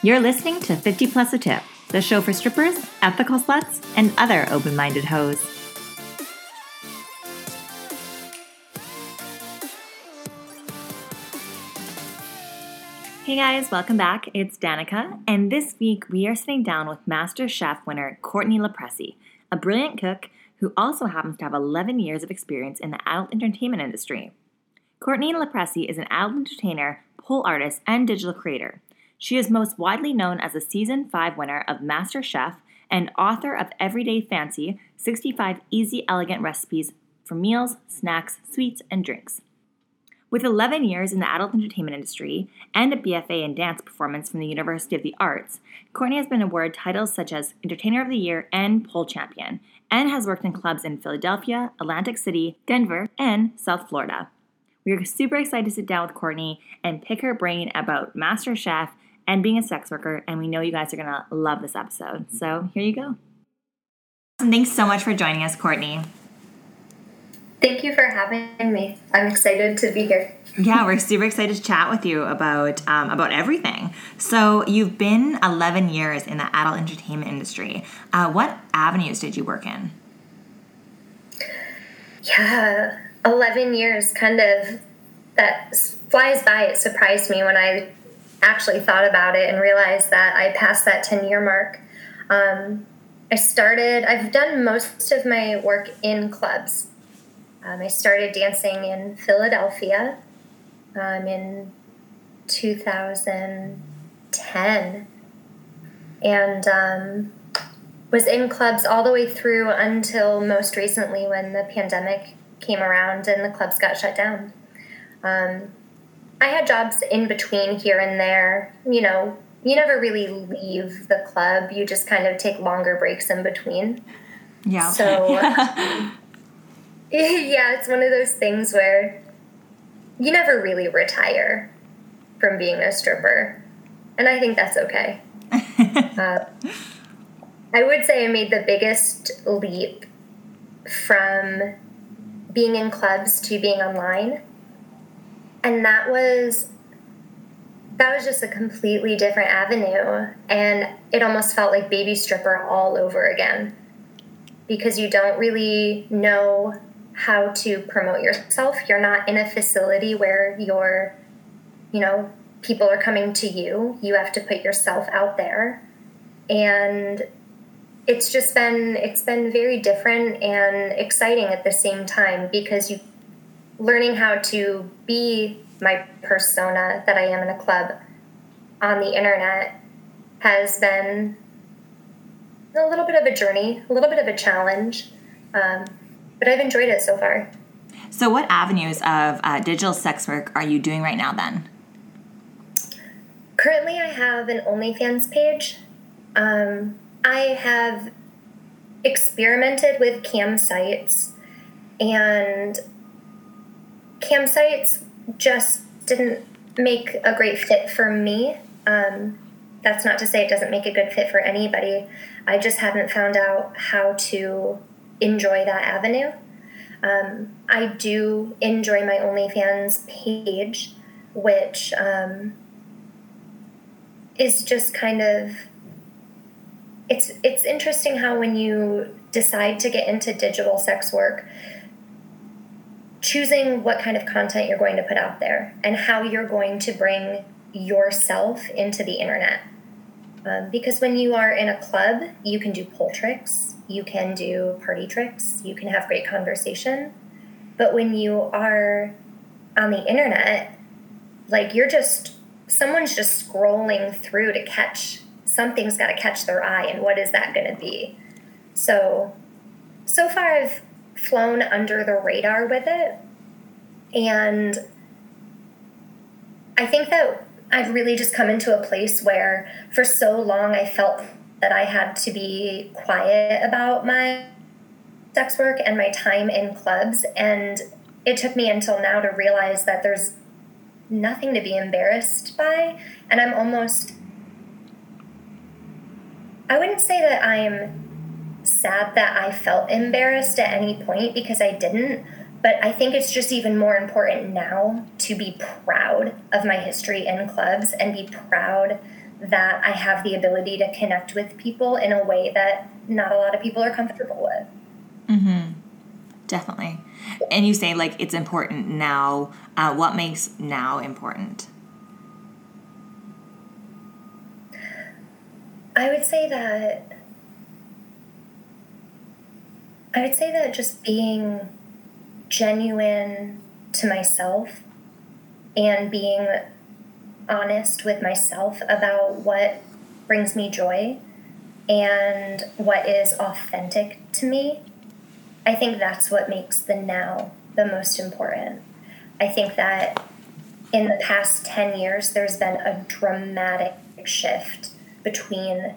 You're listening to 50 Plus a Tip, the show for strippers, ethical sluts, and other open minded hoes. Hey guys, welcome back. It's Danica, and this week we are sitting down with Master Chef winner Courtney LaPresi, a brilliant cook who also happens to have 11 years of experience in the adult entertainment industry. Courtney LaPresi is an adult entertainer, pole artist, and digital creator. She is most widely known as a season 5 winner of Master Chef and author of Everyday Fancy 65 Easy Elegant Recipes for Meals, Snacks, Sweets, and Drinks. With 11 years in the adult entertainment industry and a BFA in dance performance from the University of the Arts, Courtney has been awarded titles such as Entertainer of the Year and Pole Champion, and has worked in clubs in Philadelphia, Atlantic City, Denver, and South Florida. We are super excited to sit down with Courtney and pick her brain about Master Chef and being a sex worker, and we know you guys are gonna love this episode. So here you go. Thanks so much for joining us, Courtney. Thank you for having me. I'm excited to be here. yeah, we're super excited to chat with you about um, about everything. So you've been 11 years in the adult entertainment industry. Uh, what avenues did you work in? Yeah, 11 years, kind of that flies by. It surprised me when I actually thought about it and realized that I passed that 10 year mark. Um, I started, I've done most of my work in clubs. Um, I started dancing in Philadelphia um, in 2010 and um, was in clubs all the way through until most recently when the pandemic came around and the clubs got shut down. Um, I had jobs in between here and there. You know, you never really leave the club, you just kind of take longer breaks in between. Yeah. So. yeah, it's one of those things where you never really retire from being a stripper. And I think that's okay. uh, I would say I made the biggest leap from being in clubs to being online. And that was that was just a completely different avenue and it almost felt like baby stripper all over again because you don't really know how to promote yourself. You're not in a facility where you're, you know, people are coming to you. You have to put yourself out there. And it's just been it's been very different and exciting at the same time because you learning how to be my persona that I am in a club on the internet has been a little bit of a journey, a little bit of a challenge. Um, but I've enjoyed it so far. So, what avenues of uh, digital sex work are you doing right now then? Currently, I have an OnlyFans page. Um, I have experimented with cam sites, and cam sites just didn't make a great fit for me. Um, that's not to say it doesn't make a good fit for anybody. I just haven't found out how to enjoy that avenue. Um, I do enjoy my OnlyFans page, which um, is just kind of it's it's interesting how when you decide to get into digital sex work, choosing what kind of content you're going to put out there and how you're going to bring yourself into the internet. Um, because when you are in a club, you can do pole tricks, you can do party tricks, you can have great conversation. But when you are on the internet, like you're just, someone's just scrolling through to catch, something's got to catch their eye, and what is that going to be? So, so far I've flown under the radar with it. And I think that I've really just come into a place where for so long I felt that I had to be quiet about my sex work and my time in clubs. And it took me until now to realize that there's nothing to be embarrassed by. And I'm almost, I wouldn't say that I'm sad that I felt embarrassed at any point because I didn't. But I think it's just even more important now to be proud of my history in clubs and be proud that I have the ability to connect with people in a way that not a lot of people are comfortable with. Mm-hmm. Definitely. And you say like it's important now. Uh, what makes now important? I would say that I would say that just being genuine to myself and being honest with myself about what brings me joy and what is authentic to me, I think that's what makes the now the most important. I think that in the past 10 years, there's been a dramatic shift between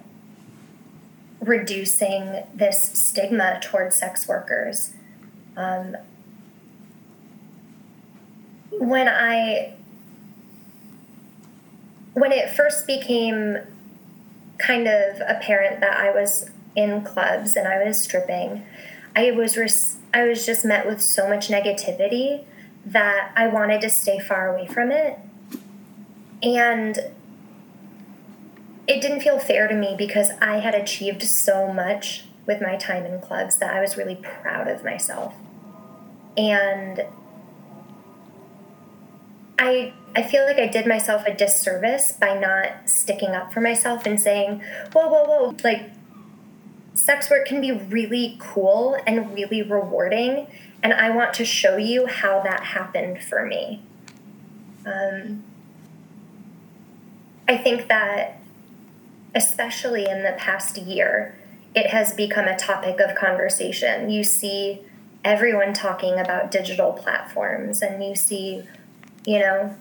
reducing this stigma towards sex workers. Um, when I when it first became kind of apparent that I was in clubs and I was stripping, I was res- I was just met with so much negativity that I wanted to stay far away from it. And it didn't feel fair to me because I had achieved so much with my time in clubs that I was really proud of myself. And I I feel like I did myself a disservice by not sticking up for myself and saying, "Whoa, whoa, whoa!" Like, sex work can be really cool and really rewarding, and I want to show you how that happened for me. Um, I think that especially in the past year, it has become a topic of conversation. You see everyone talking about digital platforms, and you see, you know,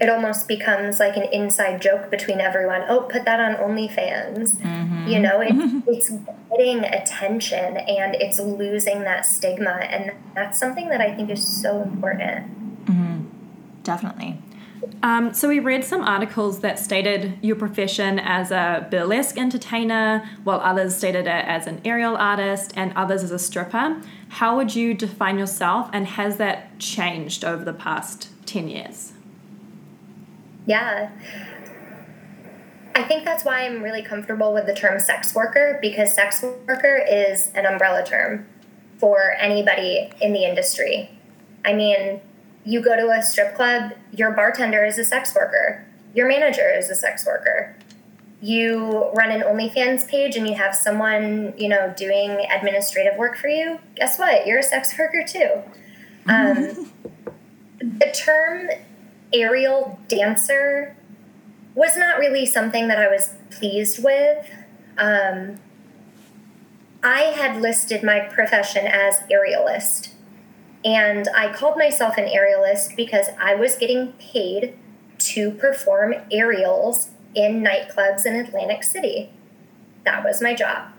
it almost becomes like an inside joke between everyone. Oh, put that on OnlyFans. Mm-hmm. You know, it, it's getting attention and it's losing that stigma. And that's something that I think is so important. Mm-hmm. Definitely. Um, so we read some articles that stated your profession as a burlesque entertainer, while others stated it as an aerial artist, and others as a stripper. How would you define yourself, and has that changed over the past ten years? Yeah. I think that's why I'm really comfortable with the term sex worker because sex worker is an umbrella term for anybody in the industry. I mean, you go to a strip club, your bartender is a sex worker, your manager is a sex worker. You run an OnlyFans page and you have someone, you know, doing administrative work for you. Guess what? You're a sex worker too. Um, the term aerial dancer was not really something that I was pleased with. Um, I had listed my profession as aerialist and I called myself an aerialist because I was getting paid to perform aerials in nightclubs in Atlantic City. That was my job.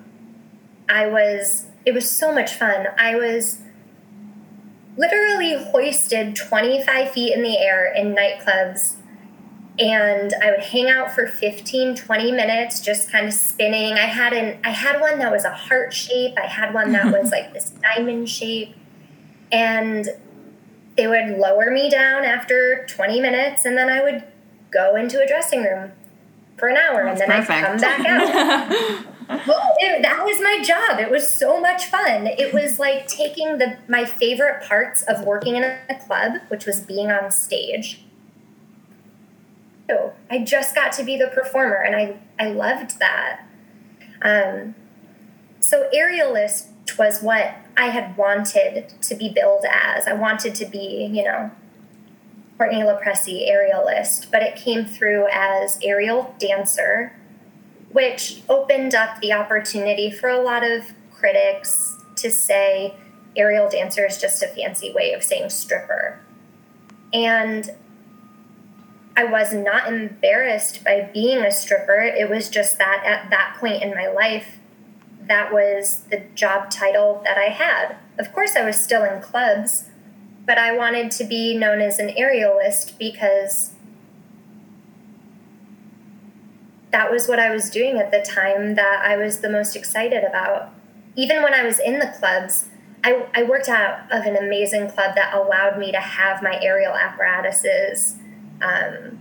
I was, it was so much fun. I was literally hoisted 25 feet in the air in nightclubs and I would hang out for 15 20 minutes just kind of spinning. I had an I had one that was a heart shape. I had one that was like this diamond shape and they would lower me down after 20 minutes and then I would go into a dressing room for an hour That's and then perfect. I'd come back out. well, it, that was my job. It was so much fun. It was like taking the my favorite parts of working in a club, which was being on stage. So I just got to be the performer and I, I loved that. Um, so aerialist was what I had wanted to be billed as. I wanted to be, you know, Courtney LaPresi aerialist, but it came through as aerial dancer, which opened up the opportunity for a lot of critics to say aerial dancer is just a fancy way of saying stripper. And I was not embarrassed by being a stripper. It was just that at that point in my life, that was the job title that I had. Of course, I was still in clubs, but I wanted to be known as an aerialist because that was what I was doing at the time that I was the most excited about. Even when I was in the clubs, I, I worked out of an amazing club that allowed me to have my aerial apparatuses um,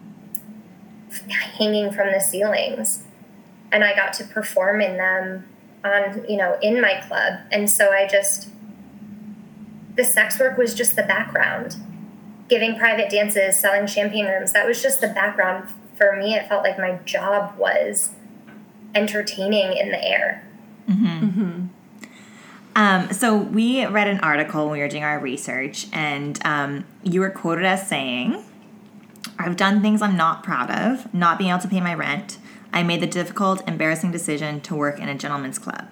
hanging from the ceilings. And I got to perform in them on, you know, in my club. And so I just, the sex work was just the background. Giving private dances, selling champagne rooms, that was just the background. For me, it felt like my job was entertaining in the air. Mm-hmm. Mm-hmm. Um, so we read an article when we were doing our research, and um, you were quoted as saying, "I've done things I'm not proud of, not being able to pay my rent. I made the difficult, embarrassing decision to work in a gentleman's club."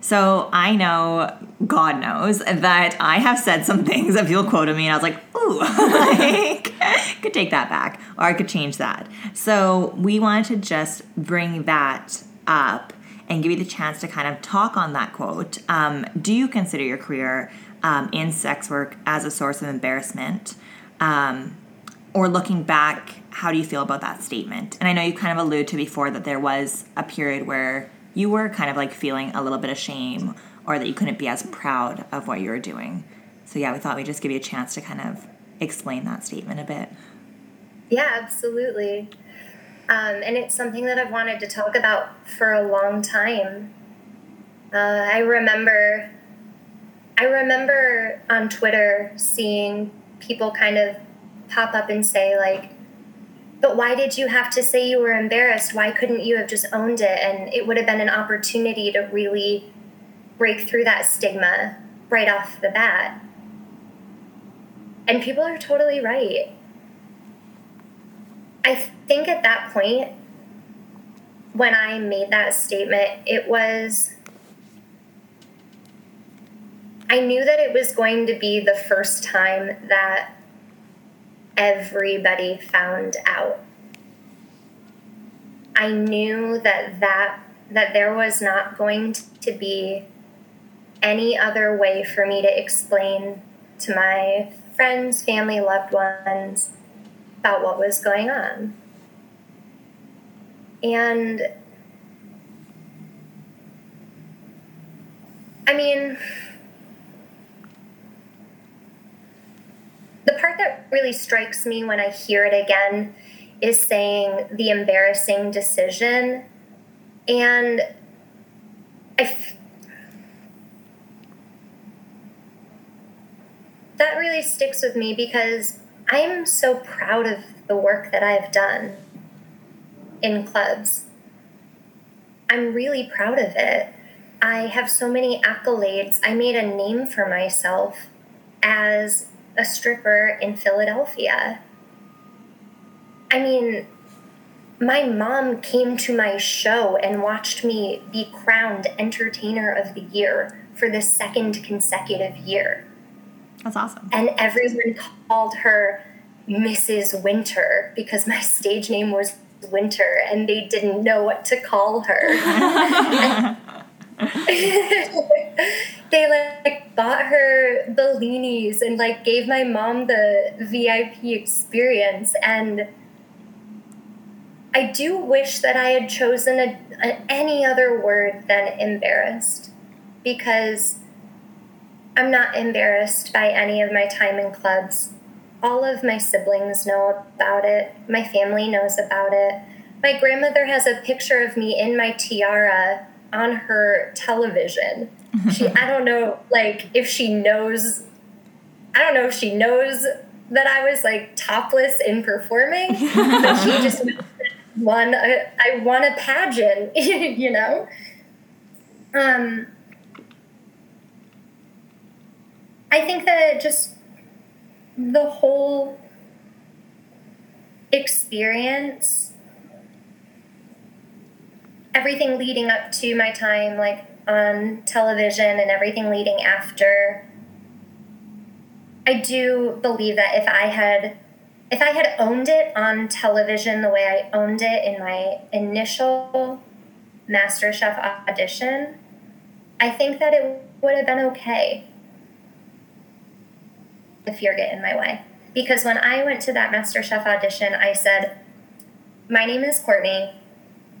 So I know, God knows, that I have said some things that people quoted me, and I was like, "Ooh, like, could take that back, or I could change that." So we wanted to just bring that up and give you the chance to kind of talk on that quote. Um, do you consider your career um, in sex work as a source of embarrassment? Um, or looking back, how do you feel about that statement? And I know you kind of alluded to before that there was a period where you were kind of like feeling a little bit of shame or that you couldn't be as proud of what you were doing. So, yeah, we thought we'd just give you a chance to kind of explain that statement a bit. Yeah, absolutely. Um, and it's something that I've wanted to talk about for a long time. Uh, I remember, I remember on Twitter seeing people kind of pop up and say like, "But why did you have to say you were embarrassed? Why couldn't you have just owned it?" And it would have been an opportunity to really break through that stigma right off the bat. And people are totally right. I think at that point, when I made that statement, it was. I knew that it was going to be the first time that everybody found out. I knew that that that there was not going to be any other way for me to explain to my friends, family, loved ones about what was going on. And I mean, the part that really strikes me when I hear it again is saying the embarrassing decision. And I f- that really sticks with me because I'm so proud of the work that I've done in clubs. I'm really proud of it. I have so many accolades. I made a name for myself as a stripper in Philadelphia. I mean, my mom came to my show and watched me be crowned Entertainer of the Year for the second consecutive year. That's awesome. And everyone called her Mrs. Winter because my stage name was Winter and they didn't know what to call her. they like bought her bellinis and like gave my mom the VIP experience and I do wish that I had chosen a, a, any other word than embarrassed because I'm not embarrassed by any of my time in clubs. All of my siblings know about it. My family knows about it. My grandmother has a picture of me in my tiara on her television. She I don't know like if she knows I don't know if she knows that I was like topless in performing, but she just won a, I won a pageant, you know? Um I think that just the whole experience, everything leading up to my time, like on television and everything leading after, I do believe that if I had if I had owned it on television the way I owned it in my initial MasterChef audition, I think that it would have been okay the fear get in my way. Because when I went to that MasterChef audition, I said, My name is Courtney.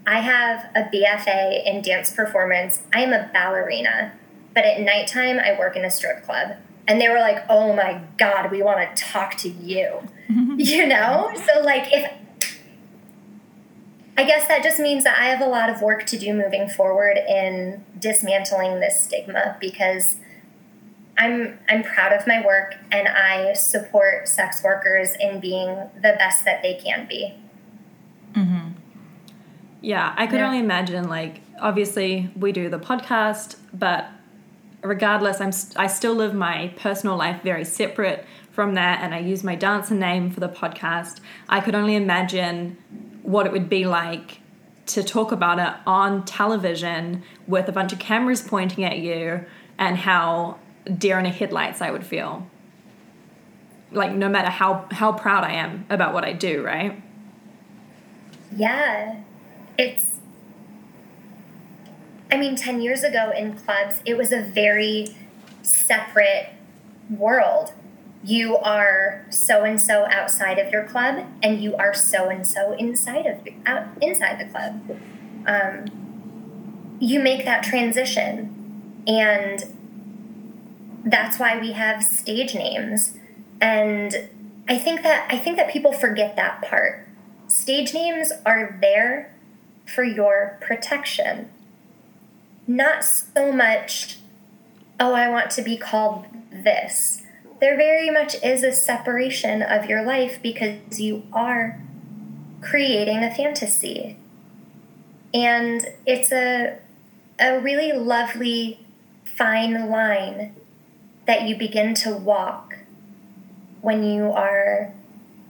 I have a BFA in dance performance. I am a ballerina, but at nighttime, I work in a strip club. And they were like, Oh my God, we want to talk to you. you know? So, like, if I guess that just means that I have a lot of work to do moving forward in dismantling this stigma because I'm I'm proud of my work and I support sex workers in being the best that they can be. Mm-hmm. Yeah, I could Yeah. only imagine. Like, obviously, we do the podcast, but regardless, I'm st- I still live my personal life very separate from that, and I use my dancer name for the podcast. I could only imagine what it would be like to talk about it on television with a bunch of cameras pointing at you, and how deer in the headlights I would feel. Like, no matter how how proud I am about what I do, right? Yeah. It's I mean 10 years ago in clubs it was a very separate world. You are so and so outside of your club and you are so and so inside of out inside the club. Um, you make that transition and that's why we have stage names and i think that i think that people forget that part stage names are there for your protection. Not so much oh i want to be called this. There very much is a separation of your life because you are creating a fantasy. And it's a a really lovely fine line that you begin to walk when you are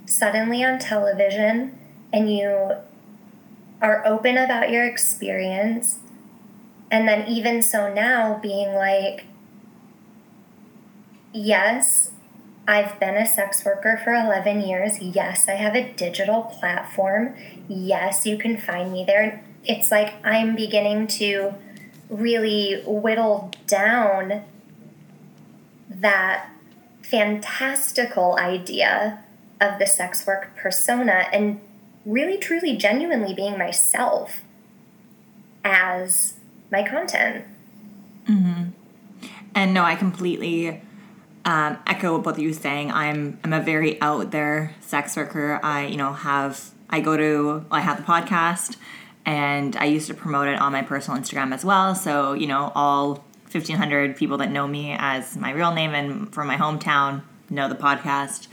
suddenly on television and you are open about your experience and then even so now being like yes I've been a sex worker for 11 years. Yes, I have a digital platform. Yes, you can find me there. It's like I'm beginning to really whittle down that fantastical idea of the sex work persona and really, truly, genuinely being myself as my content. And no, I completely um, echo what both of you saying. I'm I'm a very out there sex worker. I you know have I go to I have the podcast, and I used to promote it on my personal Instagram as well. So you know all 1,500 people that know me as my real name and from my hometown know the podcast.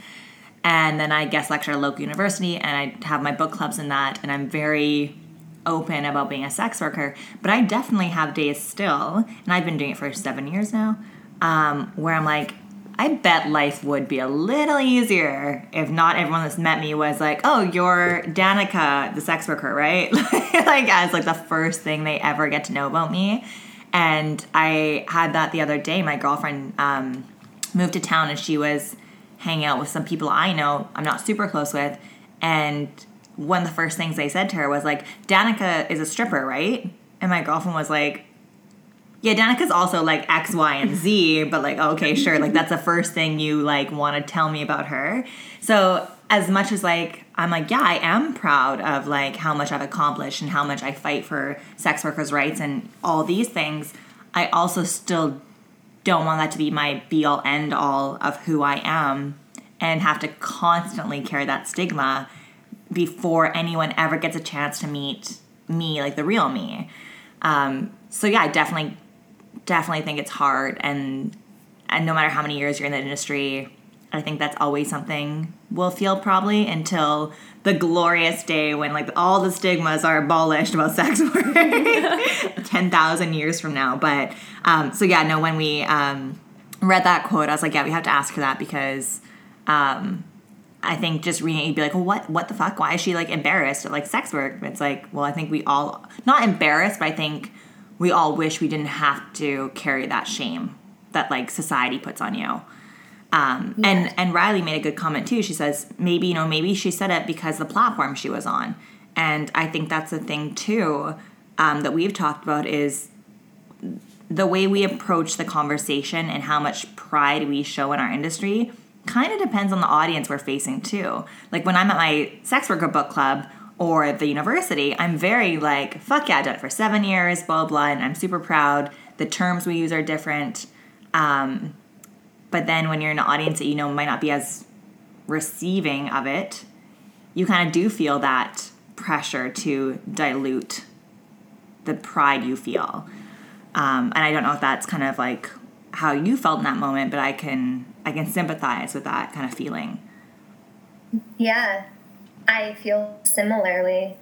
And then I guest lecture at local university, and I have my book clubs in that, and I'm very open about being a sex worker, but I definitely have days still, and I've been doing it for seven years now, um, where I'm like, I bet life would be a little easier if not everyone that's met me was like, oh, you're Danica, the sex worker, right? like as like the first thing they ever get to know about me. And I had that the other day. My girlfriend um, moved to town and she was hanging out with some people I know I'm not super close with, and one of the first things they said to her was like, Danica is a stripper, right? And my girlfriend was like, yeah, Danica's also like X, Y, and Z, but like, okay, sure. Like, that's the first thing you like want to tell me about her. So, as much as like, I'm like, yeah, I am proud of like how much I've accomplished and how much I fight for sex workers' rights and all these things, I also still don't want that to be my be all end all of who I am and have to constantly carry that stigma before anyone ever gets a chance to meet me, like the real me. Um, so yeah, I definitely, definitely think it's hard, and and no matter how many years you're in the industry, I think that's always something we'll feel probably until the glorious day when like all the stigmas are abolished about sex work, ten thousand years from now. But um, so yeah, no, when we um, read that quote, I was like, yeah, we have to ask her that because. Um, I think just reading it, you'd be like, well, what, what the fuck? Why is she like embarrassed at like sex work? It's like, well, I think we all, not embarrassed, but I think we all wish we didn't have to carry that shame that like society puts on you. Um, and and Riley made a good comment too. She says maybe you know maybe she said it because the platform she was on, and I think that's the thing too um, that we've talked about is the way we approach the conversation and how much pride we show in our industry kind of depends on the audience we're facing too. Like when I'm at my sex worker book club or the university, I'm very like, fuck yeah, I did it for seven years, blah, blah, blah, and I'm super proud. The terms we use are different. Um, but then when you're in an audience that you know might not be as receiving of it, you kind of do feel that pressure to dilute the pride you feel. Um, and I don't know if that's kind of like how you felt in that moment, but I can I can sympathize with that kind of feeling. Yeah, I feel similarly.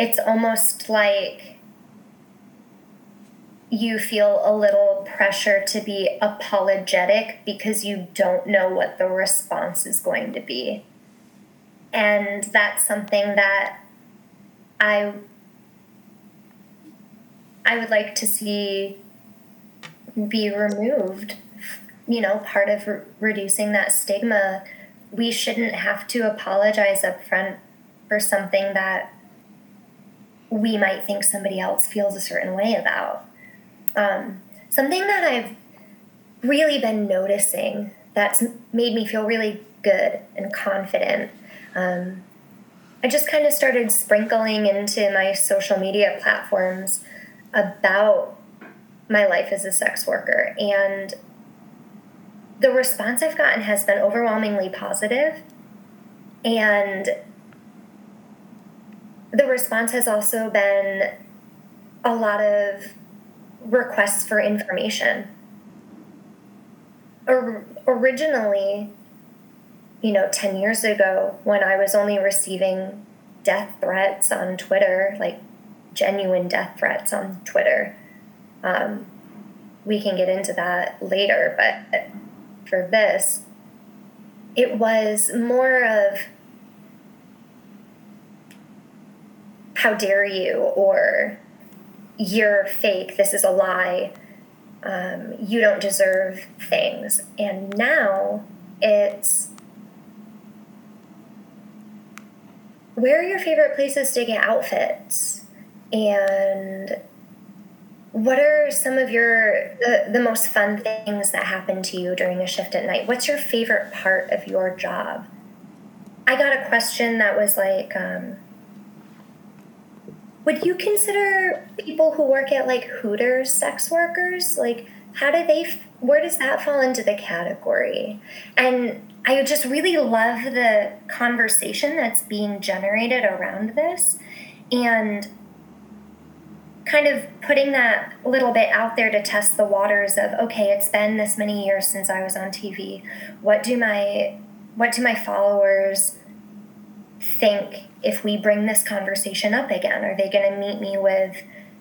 It's almost like you feel a little pressure to be apologetic because you don't know what the response is going to be. And that's something that I I would like to see be removed. You know, part of re- reducing that stigma, we shouldn't have to apologize up front for something that we might think somebody else feels a certain way about. Um, something that I've really been noticing that's made me feel really good and confident. Um, I just kind of started sprinkling into my social media platforms about my life as a sex worker. And the response I've gotten has been overwhelmingly positive. And the response has also been a lot of requests for information. Or, originally, you know, 10 years ago, when I was only receiving death threats on Twitter, like genuine death threats on Twitter. Um, we can get into that later, but for this, it was more of how dare you, or you're fake, this is a lie, um, you don't deserve things. And now it's where are your favorite places to get outfits? and what are some of your the, the most fun things that happen to you during a shift at night what's your favorite part of your job i got a question that was like um, would you consider people who work at like hooters sex workers? Like how do they where does that fall into the category? And i just really love the conversation that's being generated around this and kind of putting that little bit out there to test the waters of okay it's been this many years since i was on tv what do my what do my followers think if we bring this conversation up again are they going to meet me with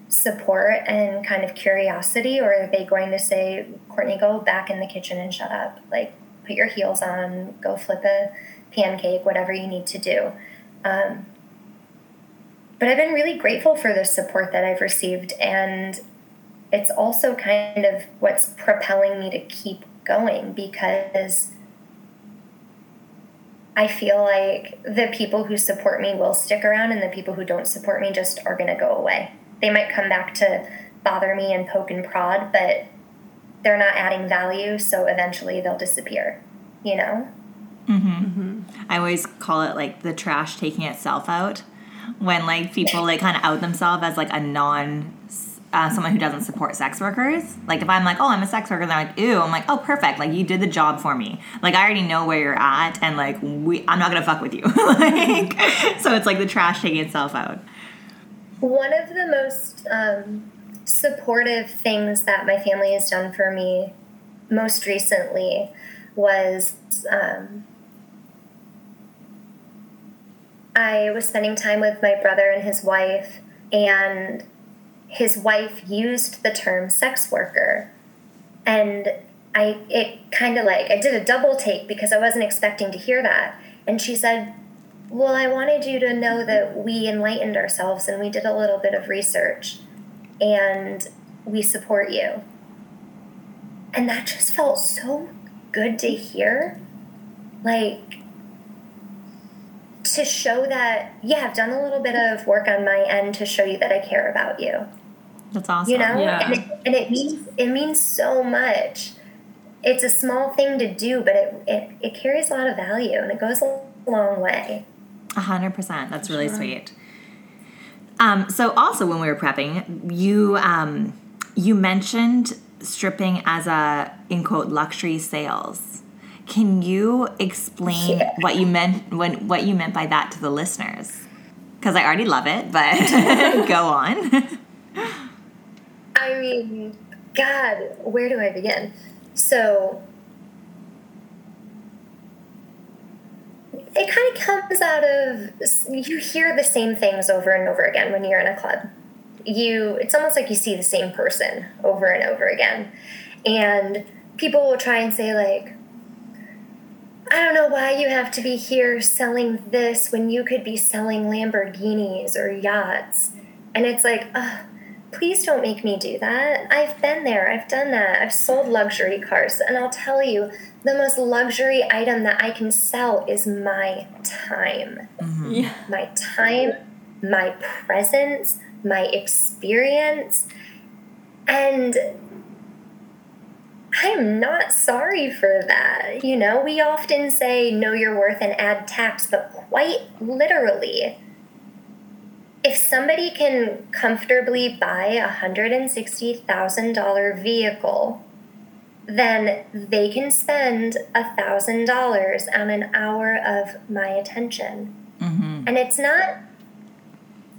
support and kind of curiosity or are they going to say courtney go back in the kitchen and shut up like put your heels on go flip a pancake whatever you need to do um, but I've been really grateful for the support that I've received. And it's also kind of what's propelling me to keep going because I feel like the people who support me will stick around and the people who don't support me just are going to go away. They might come back to bother me and poke and prod, but they're not adding value, so eventually they'll disappear, you know? Mm-hmm. Mm-hmm. I always call it like the trash taking itself out when like people like kind of out themselves as like a non uh, someone who doesn't support sex workers. Like if I'm like, oh, I'm a sex worker, they're like, ew. I'm like, oh, perfect. Like you did the job for me. Like I already know where you're at, and like we, I'm not gonna fuck with you. like, so it's like the trash taking itself out. One of the most um, supportive things that my family has done for me most recently was um, I was spending time with my brother and his wife, and his wife used the term sex worker. And I it kind of like I did a double take because I wasn't expecting to hear that. And she said, "Well, I wanted you to know that we enlightened ourselves and we did a little bit of research and we support you." And that just felt so good to hear. Like to show that, yeah, I've done a little bit of work on my end to show you that I care about you. That's awesome. You know, yeah. and, it, and it means it means so much. It's a small thing to do, but it, it, it carries a lot of value and it goes a long way. A hundred percent. That's really sure. sweet. Um, so also when we were prepping, you um, you mentioned stripping as a in quote luxury sales. Can you explain yeah. what you meant when what you meant by that to the listeners? Because I already love it, but go on. I mean, God, where do I begin? So, it kind of comes out of you hear the same things over and over again when you're in a club. You, it's almost like you see the same person over and over again, and people will try and say like, I don't know why you have to be here selling this when you could be selling Lamborghinis or yachts. And it's like, please don't make me do that. I've been there, I've done that. I've sold luxury cars. And I'll tell you, the most luxury item that I can sell is my time. Mm-hmm. Yeah. My time, my presence, my experience. And I'm not sorry for that. You know, we often say know your worth and add tax, but quite literally, if somebody can comfortably buy a $160,000 vehicle, then they can spend $1,000 on an hour of my attention. Mm-hmm. And it's not,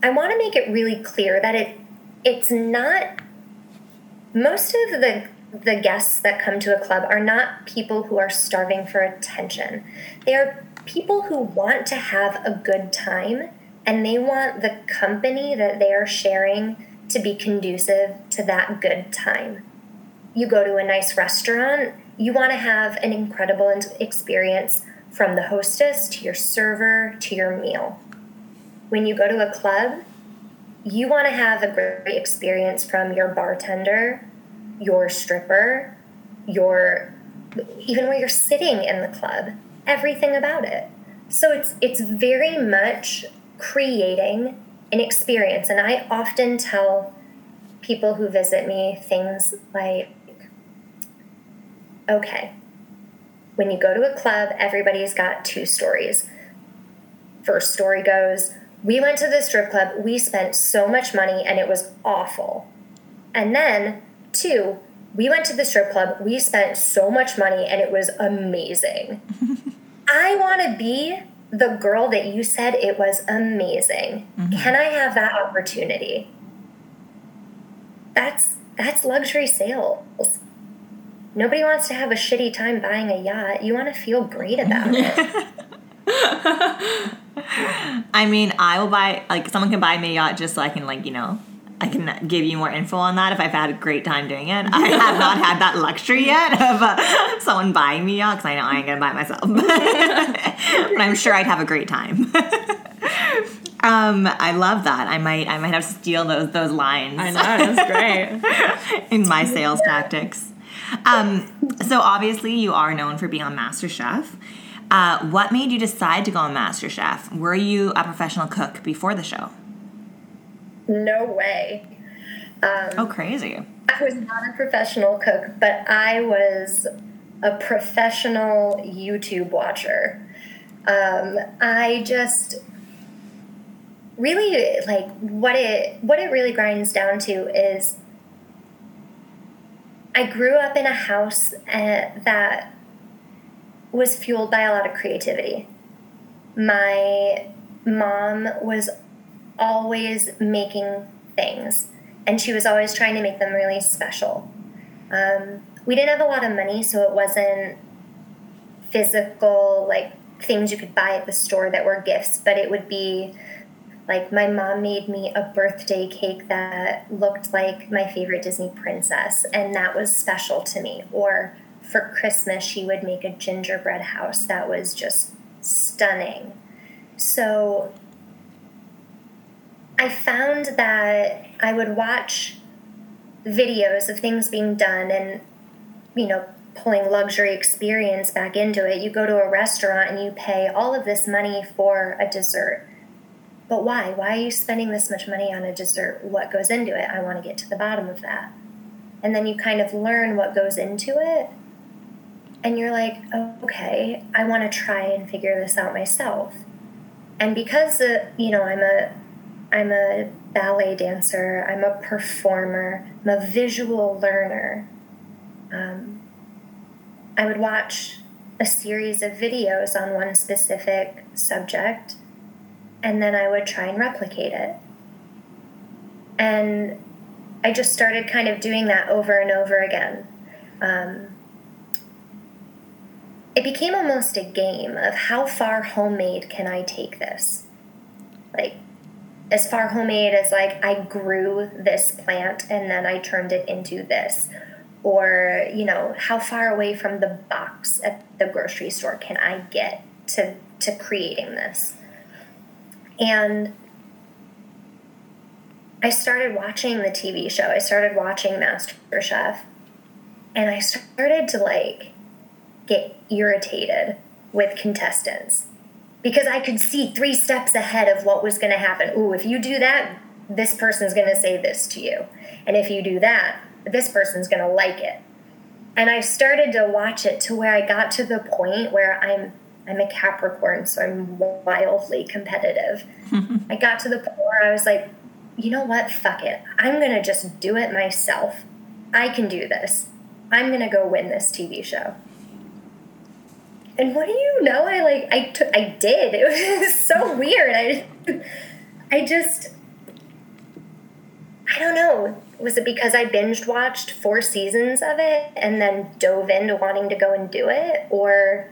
I want to make it really clear that it it's not most of the the guests that come to a club are not people who are starving for attention. They are people who want to have a good time and they want the company that they are sharing to be conducive to that good time. You go to a nice restaurant, you want to have an incredible experience from the hostess to your server to your meal. When you go to a club, you want to have a great experience from your bartender, your stripper, your even where you're sitting in the club, everything about it. So it's it's very much creating an experience. And I often tell people who visit me things like, okay, when you go to a club, everybody's got two stories. First story goes, we went to the strip club, we spent so much money and it was awful. And then, two, we went to the strip club, we spent so much money and it was amazing. I want to be the girl that you said it was amazing. Mm-hmm. Can I have that opportunity? That's that's luxury sales. Nobody wants to have a shitty time buying a yacht. You want to feel great about it. I mean, I will buy like someone can buy me a yacht just so I can like, you know, I can give you more info on that if I've had a great time doing it. I have not had that luxury yet of uh, someone buying me out because I know I ain't gonna buy it myself. but I'm sure I'd have a great time. um, I love that. I might I might have to steal those those lines. I know that's great in my sales tactics. Um, so obviously you are known for being on MasterChef. Uh, what made you decide to go on MasterChef? Were you a professional cook before the show? No way. Um, oh, crazy. I was not a professional cook, but I was a professional YouTube watcher. Um, I just really like what it what it really grinds down to is I grew up in a house uh, that was fueled by a lot of creativity. My mom was always making things, and she was always trying to make them really special. Um, we didn't have a lot of money, so it wasn't physical, like things you could buy at the store that were gifts, but it would be like my mom made me a birthday cake that looked like my favorite Disney princess, and that was special to me. Or for Christmas, she would make a gingerbread house that was just stunning. So I found that I would watch videos of things being done and, you know, pulling luxury experience back into it. You go to a restaurant and you pay all of this money for a dessert. But why? Why are you spending this much money on a dessert? What goes into it? I want to get to the bottom of that. And then you kind of learn what goes into it. And you're like, oh, okay, I want to try and figure this out myself. And because, uh, you know, I'm a I'm a ballet dancer, I'm a performer, I'm a visual learner. Um, I would watch a series of videos on one specific subject, and then I would try and replicate it. And I just started kind of doing that over and over again. Um, it became almost a game of how far homemade can I take this? Like, as far homemade as like I grew this plant and then I turned it into this. Or, you know, how far away from the box at the grocery store can I get to, to creating this? And I started watching the TV show. I started watching MasterChef. And I started to like get irritated with contestants because I could see three steps ahead of what was going to happen. Ooh, if you do that, this person's going to say this to you. And if you do that, this person's going to like it. And I started to watch it to where I got to the point where I'm I'm a Capricorn, so I'm wildly competitive. I got to the point where I was like, you know what? Fuck it. I'm going to just do it myself. I can do this. I'm going to go win this TV show. And what do you know? I like I took I did. It was so weird. I I just I don't know. Was it because I binged watched four seasons of it and then dove into wanting to go and do it or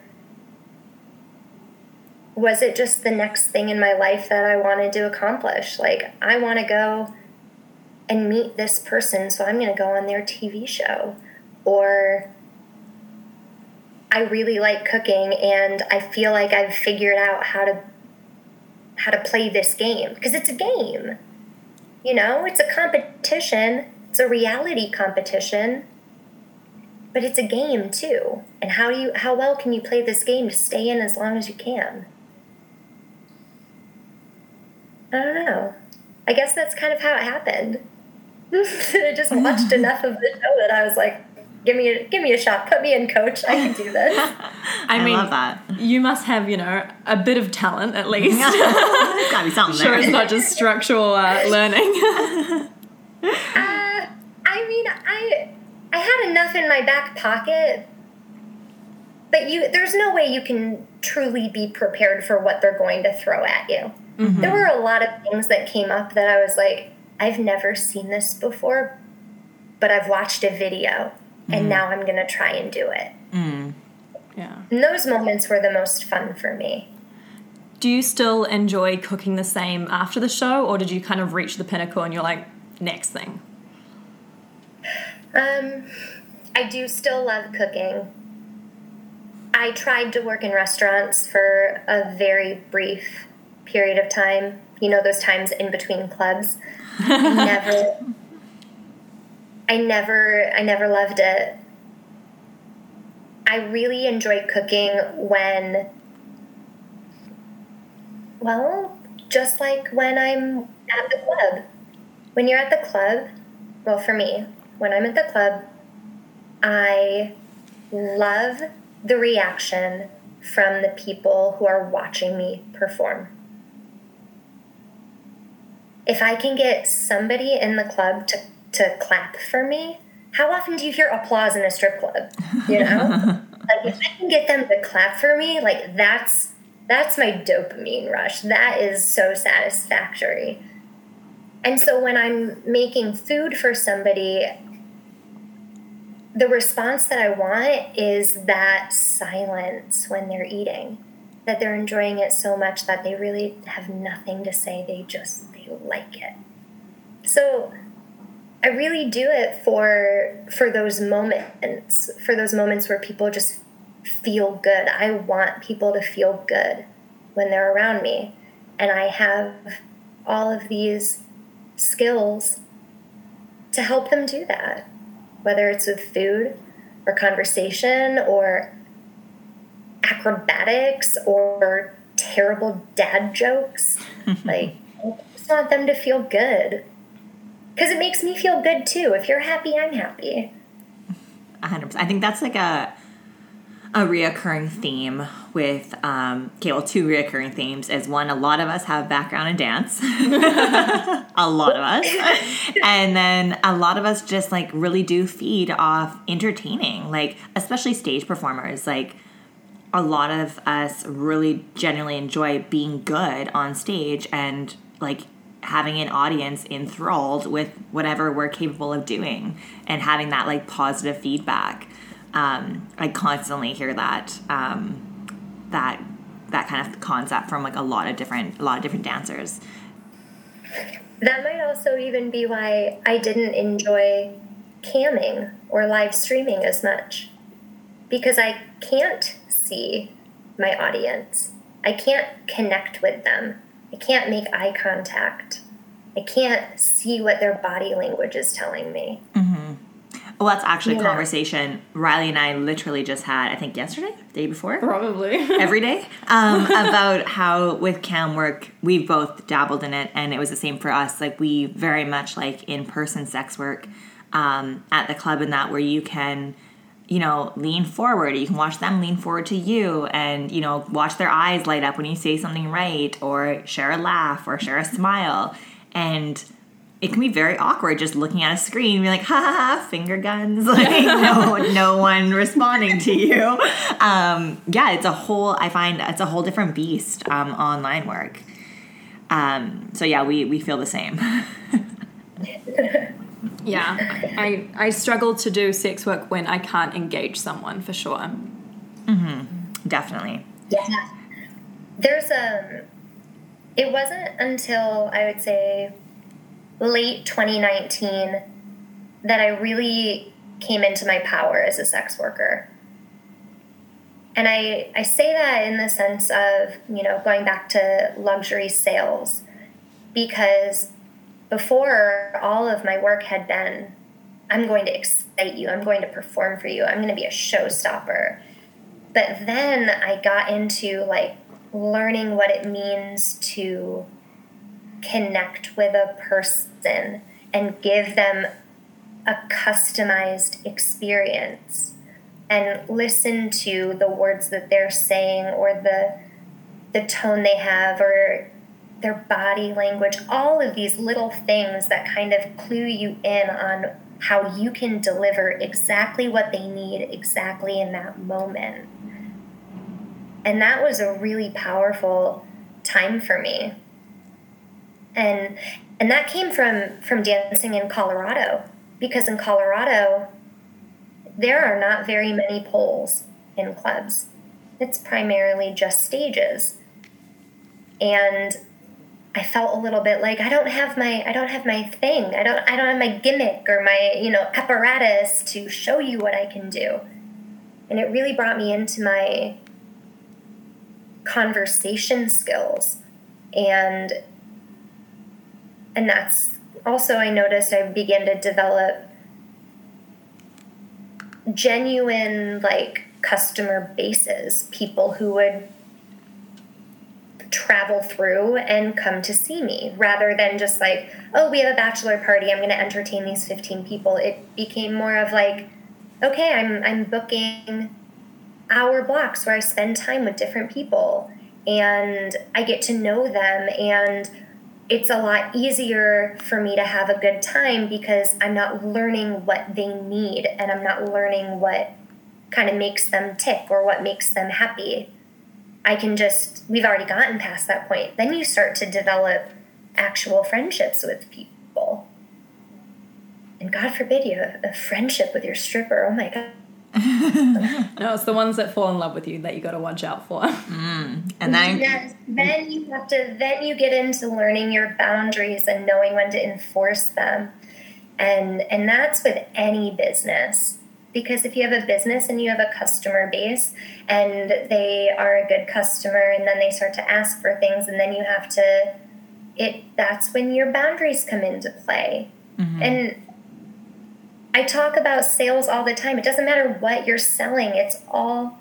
was it just the next thing in my life that I wanted to accomplish? Like I want to go and meet this person, so I'm going to go on their TV show or I really like cooking and I feel like I've figured out how to how to play this game because it's a game. You know, it's a competition. It's a reality competition. But it's a game too. And how do you how well can you play this game to stay in as long as you can? I don't know. I guess that's kind of how it happened. I just watched enough of the show that I was like, give me a give me a shot. Put me in, coach. I can do this. I, I mean, love that. you must have, you know, a bit of talent at least. There's gotta be something sure, there. it's not just structural uh, learning. Uh, I mean, I I had enough in my back pocket, but you there's no way you can truly be prepared for what they're going to throw at you. There were a lot of things that came up that I was like, I've never seen this before, but I've watched a video and now I'm going to try and do it. Mm. yeah. And those moments were the most fun for me. Do you still enjoy cooking the same after the show, or did you kind of reach the pinnacle and you're like, next thing? Um, I do still love cooking. I tried to work in restaurants for a very brief period of time. You know, those times in between clubs. I never, I never, I never loved it. I really enjoy cooking when, well, just like when I'm at the club. When you're at the club, well, for me, when I'm at the club, I love the reaction from the people who are watching me perform. If I can get somebody in the club to, to clap for me, how often do you hear applause in a strip club? You know? like if I can get them to clap for me, like that's that's my dopamine rush. That is so satisfactory. And so when I'm making food for somebody, the response that I want is that silence when they're eating, that they're enjoying it so much that they really have nothing to say. They just they like it. So I really do it for for those moments, for those moments where people just feel good. I want people to feel good when they're around me. And I have all of these skills to help them do that, whether it's with food or conversation or acrobatics or terrible dad jokes. like, I just want them to feel good. Because it makes me feel good too. If you're happy, I'm happy. 100%. I think that's like a a reoccurring theme with um okay well two reoccurring themes is one a lot of us have background in dance a lot of us and then a lot of us just like really do feed off entertaining like especially stage performers like a lot of us really genuinely enjoy being good on stage and like having an audience enthralled with whatever we're capable of doing and having that like positive feedback. Um, I constantly hear that um, that that kind of concept from like a lot of different a lot of different dancers. That might also even be why I didn't enjoy camming or live streaming as much because I can't see my audience. I can't connect with them. I can't make eye contact. I can't see what their body language is telling me. Mm-hmm. Well, that's actually a conversation Riley and I literally just had, I think yesterday, day before? Probably. every day. Um, about how with cam work, we've both dabbled in it, and it was the same for us. Like, we very much like in person sex work um, at the club, and that where you can you know, lean forward. You can watch them lean forward to you and, you know, watch their eyes light up when you say something right or share a laugh or share a smile. And it can be very awkward just looking at a screen and be like, ha ha ha, finger guns. Like, no, no one responding to you. Um, yeah, it's a whole, I find it's a whole different beast um, online work. Um, so yeah, we, we feel the same. yeah, I, I struggle to do sex work when I can't engage someone for sure. Mm-hmm. Definitely. Yeah. There's a, um, it wasn't until I would say late 2019 that I really came into my power as a sex worker. And I, I say that in the sense of, you know, going back to luxury sales, because before all of my work had been, I'm going to excite you, I'm going to perform for you, I'm going to be a showstopper. But then I got into like learning what it means to connect with a person and give them a customized experience and listen to the words that they're saying or the the tone they have or their body language all of these little things that kind of clue you in on how you can deliver exactly what they need exactly in that moment. And that was a really powerful time for me. And and that came from from dancing in Colorado because in Colorado there are not very many poles in clubs. It's primarily just stages. And I felt a little bit like I don't have my I don't have my thing. I don't I don't have my gimmick or my, you know, apparatus to show you what I can do. And it really brought me into my conversation skills and and that's also I noticed I began to develop genuine like customer bases, people who would travel through and come to see me rather than just like, oh, we have a bachelor party, I'm going to entertain these 15 people. It became more of like, okay, I'm I'm booking hour blocks where I spend time with different people and I get to know them and it's a lot easier for me to have a good time because I'm not learning what they need and I'm not learning what kind of makes them tick or what makes them happy. I can just, we've already gotten past that point. Then you start to develop actual friendships with people. And God forbid you have a friendship with your stripper. Oh my God. no, it's the ones that fall in love with you that you got to watch out for. Mm. And then, yes, then you have to. Then you get into learning your boundaries and knowing when to enforce them, and and that's with any business. Because if you have a business and you have a customer base and they are a good customer, and then they start to ask for things, and then you have to, it that's when your boundaries come into play. Mm-hmm. And I talk about sales all the time. It doesn't matter what you're selling. It's all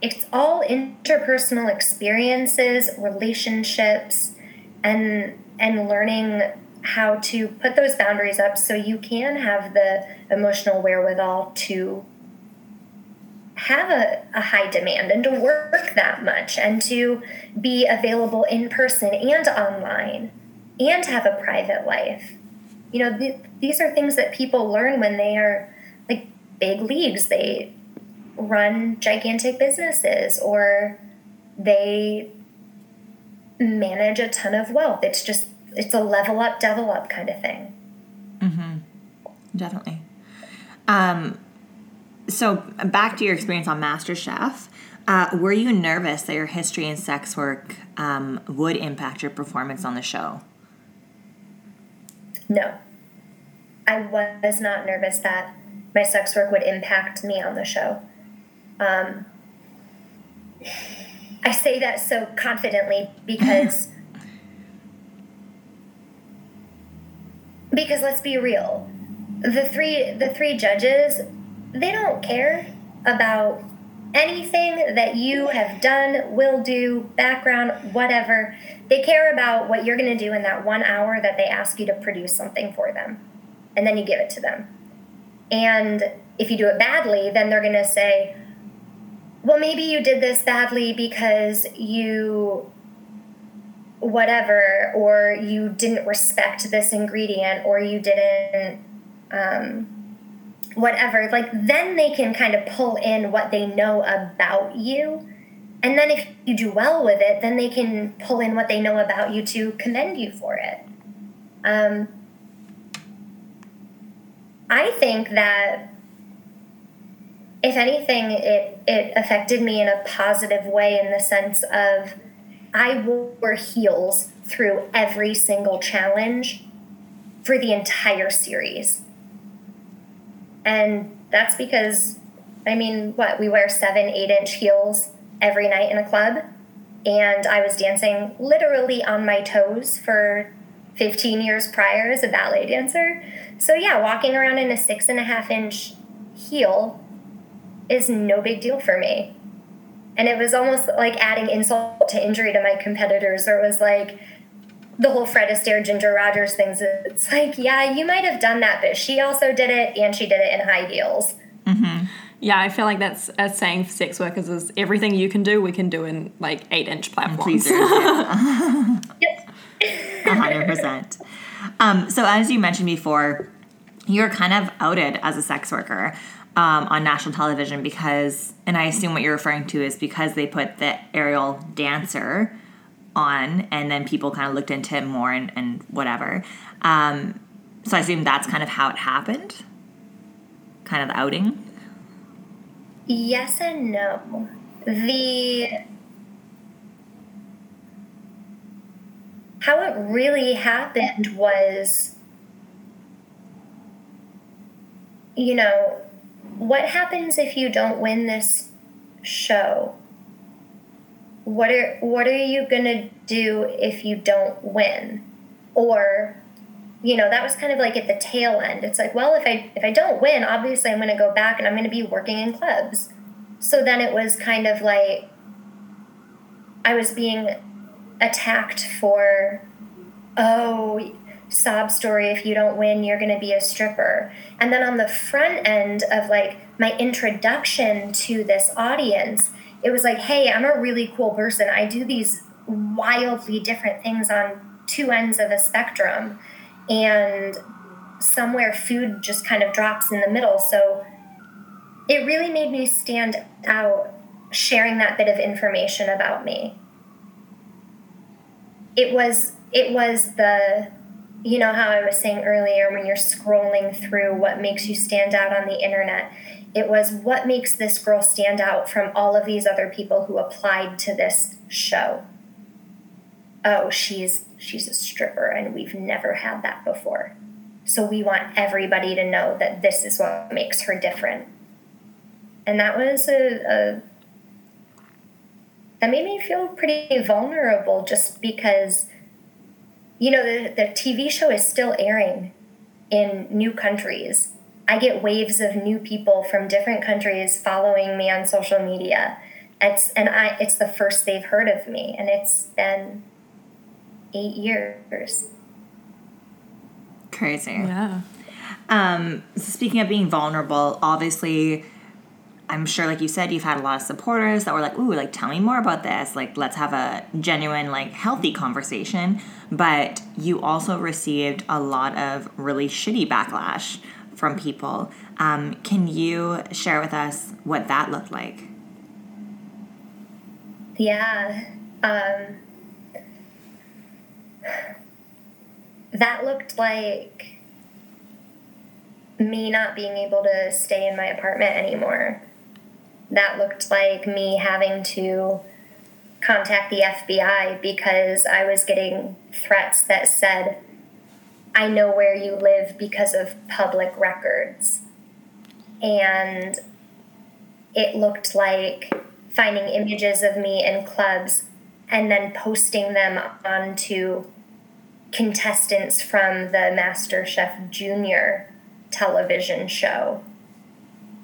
it's all interpersonal experiences, relationships, and and learning how to put those boundaries up so you can have the emotional wherewithal to have a, a high demand and to work that much and to be available in person and online and have a private life you know, th- these are things that people learn when they are like big leagues. They run gigantic businesses or they manage a ton of wealth. It's just it's a level up, devil up kind of thing. Mm-hmm. Definitely. Um, so back to your experience on MasterChef. Uh, were you nervous that your history in sex work um, would impact your performance on the show? No. I was not nervous that my sex work would impact me on the show. Um, I say that so confidently because because let's be real the three the three judges they don't care about anything that you have done will do background whatever. They care about what you're going to do in that one hour that they ask you to produce something for them and then you give it to them. And if you do it badly then they're going to say well maybe you did this badly because you whatever or you didn't respect this ingredient or you didn't um, whatever like then they can kind of pull in what they know about you. And then if you do well with it then they can pull in what they know about you to commend you for it. Um, i think that if anything it, it affected me in a positive way in the sense of I wore heels through every single challenge for the entire series. And that's because, I mean, what? We wear seven, eight inch heels every night in a club. And I was dancing literally on my toes for 15 years prior as a ballet dancer. So, yeah, walking around in a six and a half inch heel is no big deal for me and it was almost like adding insult to injury to my competitors or it was like the whole Fred Astaire Ginger Rogers things it's like yeah you might have done that but she also did it and she did it in high heels. Mm-hmm. yeah I feel like that's a saying for sex workers is everything you can do we can do in like eight inch platforms. yep 100% um, so as you mentioned before you're kind of outed as a sex worker um, on national television because, and I assume what you're referring to is because they put the aerial dancer on, and then people kind of looked into it more and, and whatever. Um, so I assume that's kind of how it happened, kind of the outing. Yes and no. The how it really happened was you know what happens if you don't win this show? What are what are you gonna do if you don't win? Or, you know, that was kind of like at the tail end. It's like, well, if I if I don't win, obviously I'm gonna go back and I'm gonna be working in clubs. So then it was kind of like I was being attacked for, oh, sob story if you don't win you're going to be a stripper. And then on the front end of like my introduction to this audience it was like hey i'm a really cool person. I do these wildly different things on two ends of a spectrum. And somewhere food just kind of drops in the middle. So it really made me stand out sharing that bit of information about me. It was it was the you know how I was saying earlier when you're scrolling through what makes you stand out on the internet, it was what makes this girl stand out from all of these other people who applied to this show. Oh, she's she's a stripper and we've never had that before. So we want everybody to know that this is what makes her different. And that was a, a that made me feel pretty vulnerable just because you know, the, the TV show is still airing in new countries. I get waves of new people from different countries following me on social media. It's and I it's the first they've heard of me and it's been 8 years. Crazy. Yeah. Um, so speaking of being vulnerable, obviously I'm sure, like you said, you've had a lot of supporters that were like, "Ooh, like tell me more about this. Like, let's have a genuine, like, healthy conversation." But you also received a lot of really shitty backlash from people. Um, can you share with us what that looked like? Yeah. Um, that looked like me not being able to stay in my apartment anymore. That looked like me having to contact the FBI because I was getting threats that said, I know where you live because of public records. And it looked like finding images of me in clubs and then posting them onto contestants from the MasterChef Junior television show.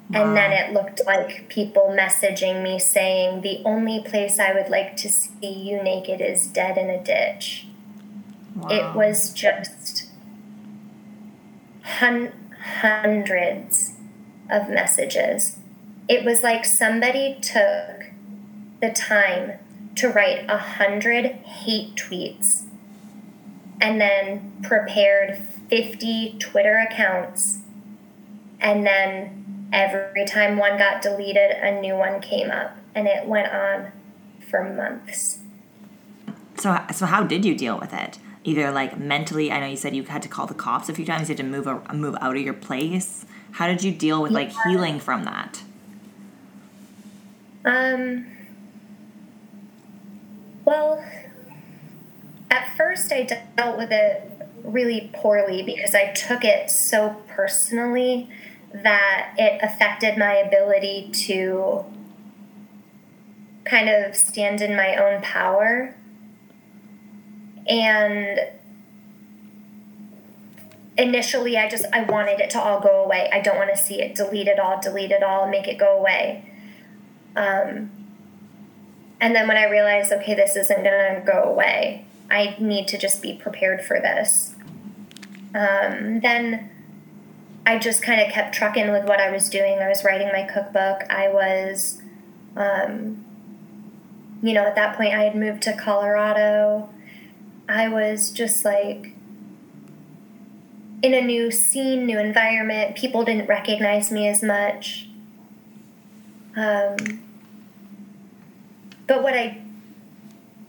Wow. And then it looked like people messaging me saying, The only place I would like to see you naked is dead in a ditch. Wow. It was just hun- hundreds of messages. It was like somebody took the time to write a hundred hate tweets and then prepared 50 Twitter accounts. And then every time one got deleted, a new one came up. And it went on for months. So, so how did you deal with it? Either like mentally, I know you said you had to call the cops a few times, you had to move, a, move out of your place. How did you deal with like healing from that? Um, well, at first I dealt with it really poorly because I took it so personally that it affected my ability to kind of stand in my own power. And initially I just I wanted it to all go away. I don't want to see it. Delete it all, delete it all, make it go away. Um, and then when I realized, okay, this isn't going to go away, I need to just be prepared for this. Um, then I just kind of kept trucking with what I was doing. I was writing my cookbook. I was, um, you know, at that point, I had moved to Colorado. I was just like in a new scene, new environment. People didn't recognize me as much. Um, but what I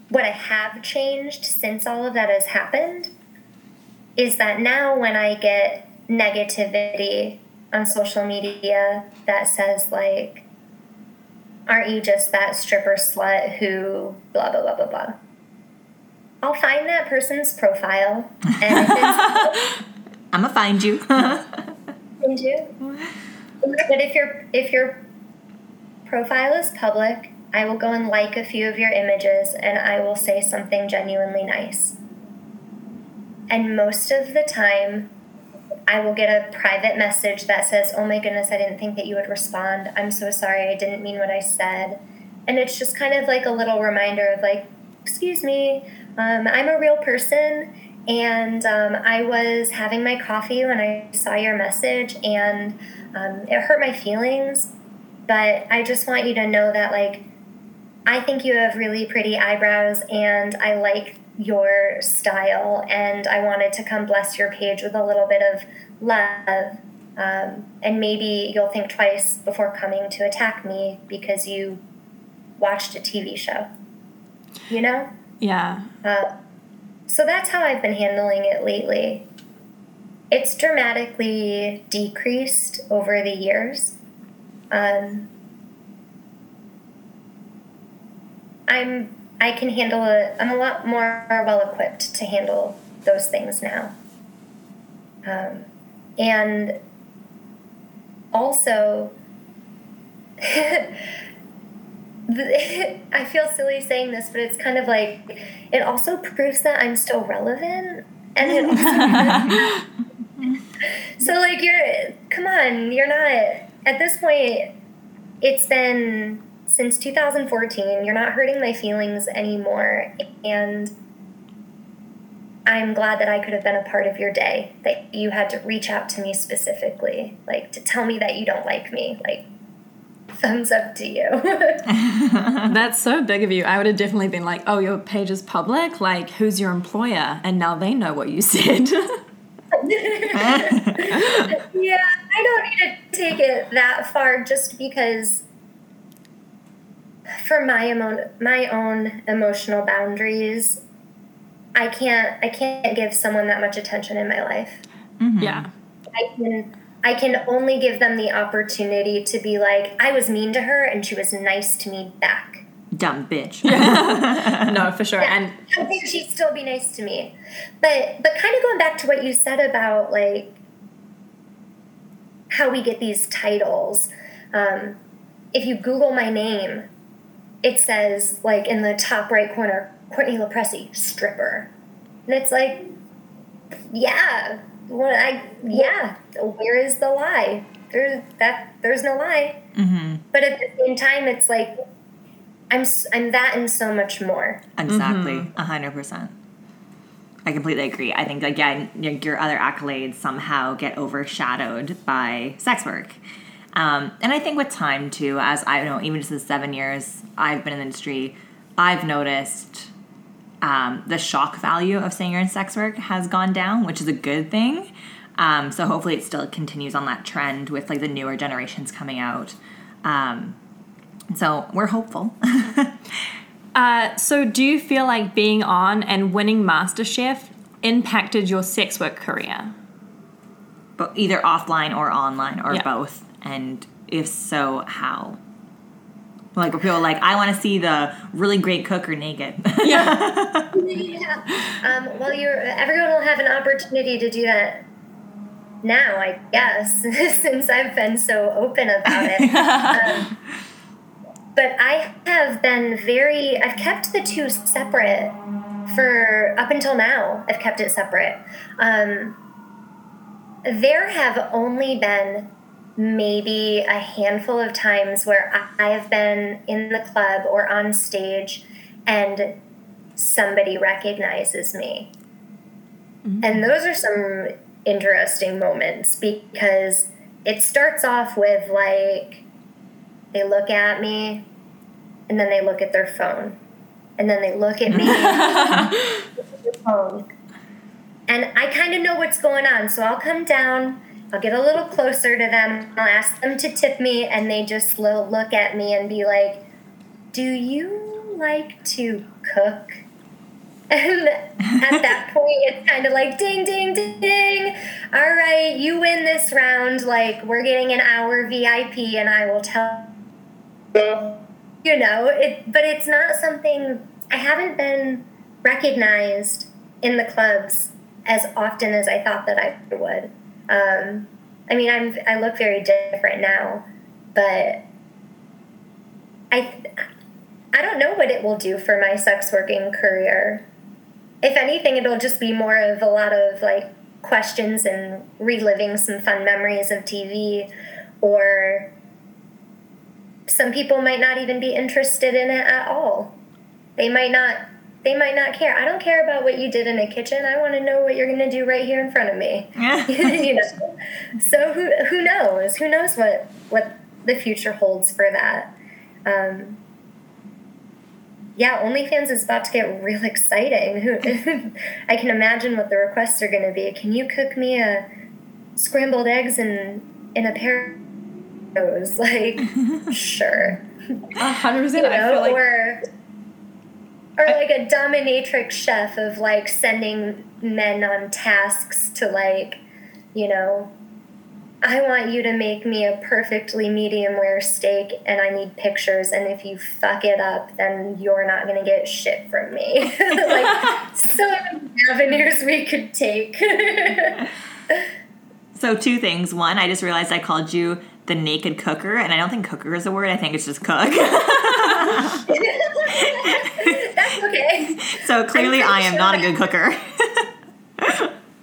what I have changed since all of that has happened is that now when I get negativity on social media that says like aren't you just that stripper slut who blah blah blah blah blah I'll find that person's profile and I'm gonna find you. find you. But if your if your profile is public I will go and like a few of your images and I will say something genuinely nice. And most of the time, I will get a private message that says, Oh my goodness, I didn't think that you would respond. I'm so sorry, I didn't mean what I said. And it's just kind of like a little reminder of, like, excuse me, um, I'm a real person and um, I was having my coffee when I saw your message and um, it hurt my feelings. But I just want you to know that, like, I think you have really pretty eyebrows and I like your style and I wanted to come bless your page with a little bit of love. Um, and maybe you'll think twice before coming to attack me because you watched a TV show. You know? Yeah. Uh, so that's how I've been handling it lately. It's dramatically decreased over the years. Um, I'm I can handle it. I'm a lot more well equipped to handle those things now. Um, and also, I feel silly saying this, but it's kind of like it also proves that I'm still relevant, and it also so like you're come on, you're not at this point. It's been since 2014. You're not hurting my feelings anymore. And I'm glad that I could have been a part of your day, that you had to reach out to me specifically, like to tell me that you don't like me. Like, thumbs up to you. That's so big of you. I would have definitely been like, oh, your page is public? Like, who's your employer? And now they know what you said. yeah I don't need to take it that far just because for my emo- my own emotional boundaries, I can't I can't give someone that much attention in my life. Mm-hmm. Yeah. I can I can only give them the opportunity to be like, I was mean to her and she was nice to me back. Dumb bitch. No, for sure. And How dare she'd still be nice to me? But but kind of going back to what you said about like how we get these titles. Um, if you Google my name, it says like in the top right corner, Courtney LaPresi, stripper, and it's like, yeah, what I yeah, where is the lie? There's that there's no lie. mm-hmm. But at the same time, it's like I'm s- I'm that and so much more. Exactly, a hundred percent. I completely agree. I think again, your, your other accolades somehow get overshadowed by sex work, um, and I think with time too, as I know, even just the seven years I've been in the industry, I've noticed um, the shock value of saying you're in sex work has gone down, which is a good thing. Um, so hopefully, it still continues on that trend with like the newer generations coming out. Um, so we're hopeful. uh, so, do you feel like being on and winning MasterChef impacted your sex work career? but either offline or online or Yeah. both and if so how like where people are like i want to see the really great cooker naked Yeah. yeah. Um, well, you're everyone will have an opportunity to do that now, I guess, since I've been so open about it. um, but I have been very. I've kept the two separate for up until now. I've kept it separate. Um, there have only been maybe a handful of times where I- I've been in the club or on stage and somebody recognizes me. Mm-hmm. And those are some interesting moments because it starts off with like they look at me and then they look at their phone and then they look at me their phone. And I kind of know what's going on, so I'll come down, I'll get a little closer to them, I'll ask them to tip me, and they just will look at me and be like, Do you like to cook? And at that point, it's kind of like ding, ding, ding, ding. All right, you win this round. Like, we're getting an hour VIP, and I will tell you know it but it's not something i haven't been recognized in the clubs as often as i thought that i would um, i mean i'm i look very different now but i i don't know what it will do for my sex working career if anything it'll just be more of a lot of like questions and reliving some fun memories of tv or some people might not even be interested in it at all. They might not they might not care. I don't care about what you did in a kitchen. I want to know what you're going to do right here in front of me. you know. So who who knows? Who knows what what the future holds for that? Um, yeah, OnlyFans is about to get real exciting. I can imagine what the requests are going to be. Can you cook me a scrambled eggs in in a pair of those? Like, sure. A hundred percent. I feel like or or like a dominatrix chef of like sending men on tasks to like, you know, I want you to make me a perfectly medium rare steak and I need pictures and if you fuck it up then you're not gonna get shit from me. like so many avenues we could take. so two things one i just realized i called you the naked cooker and i don't think cooker is a word i think it's just cook That's okay. so clearly i am pretty not a good cooker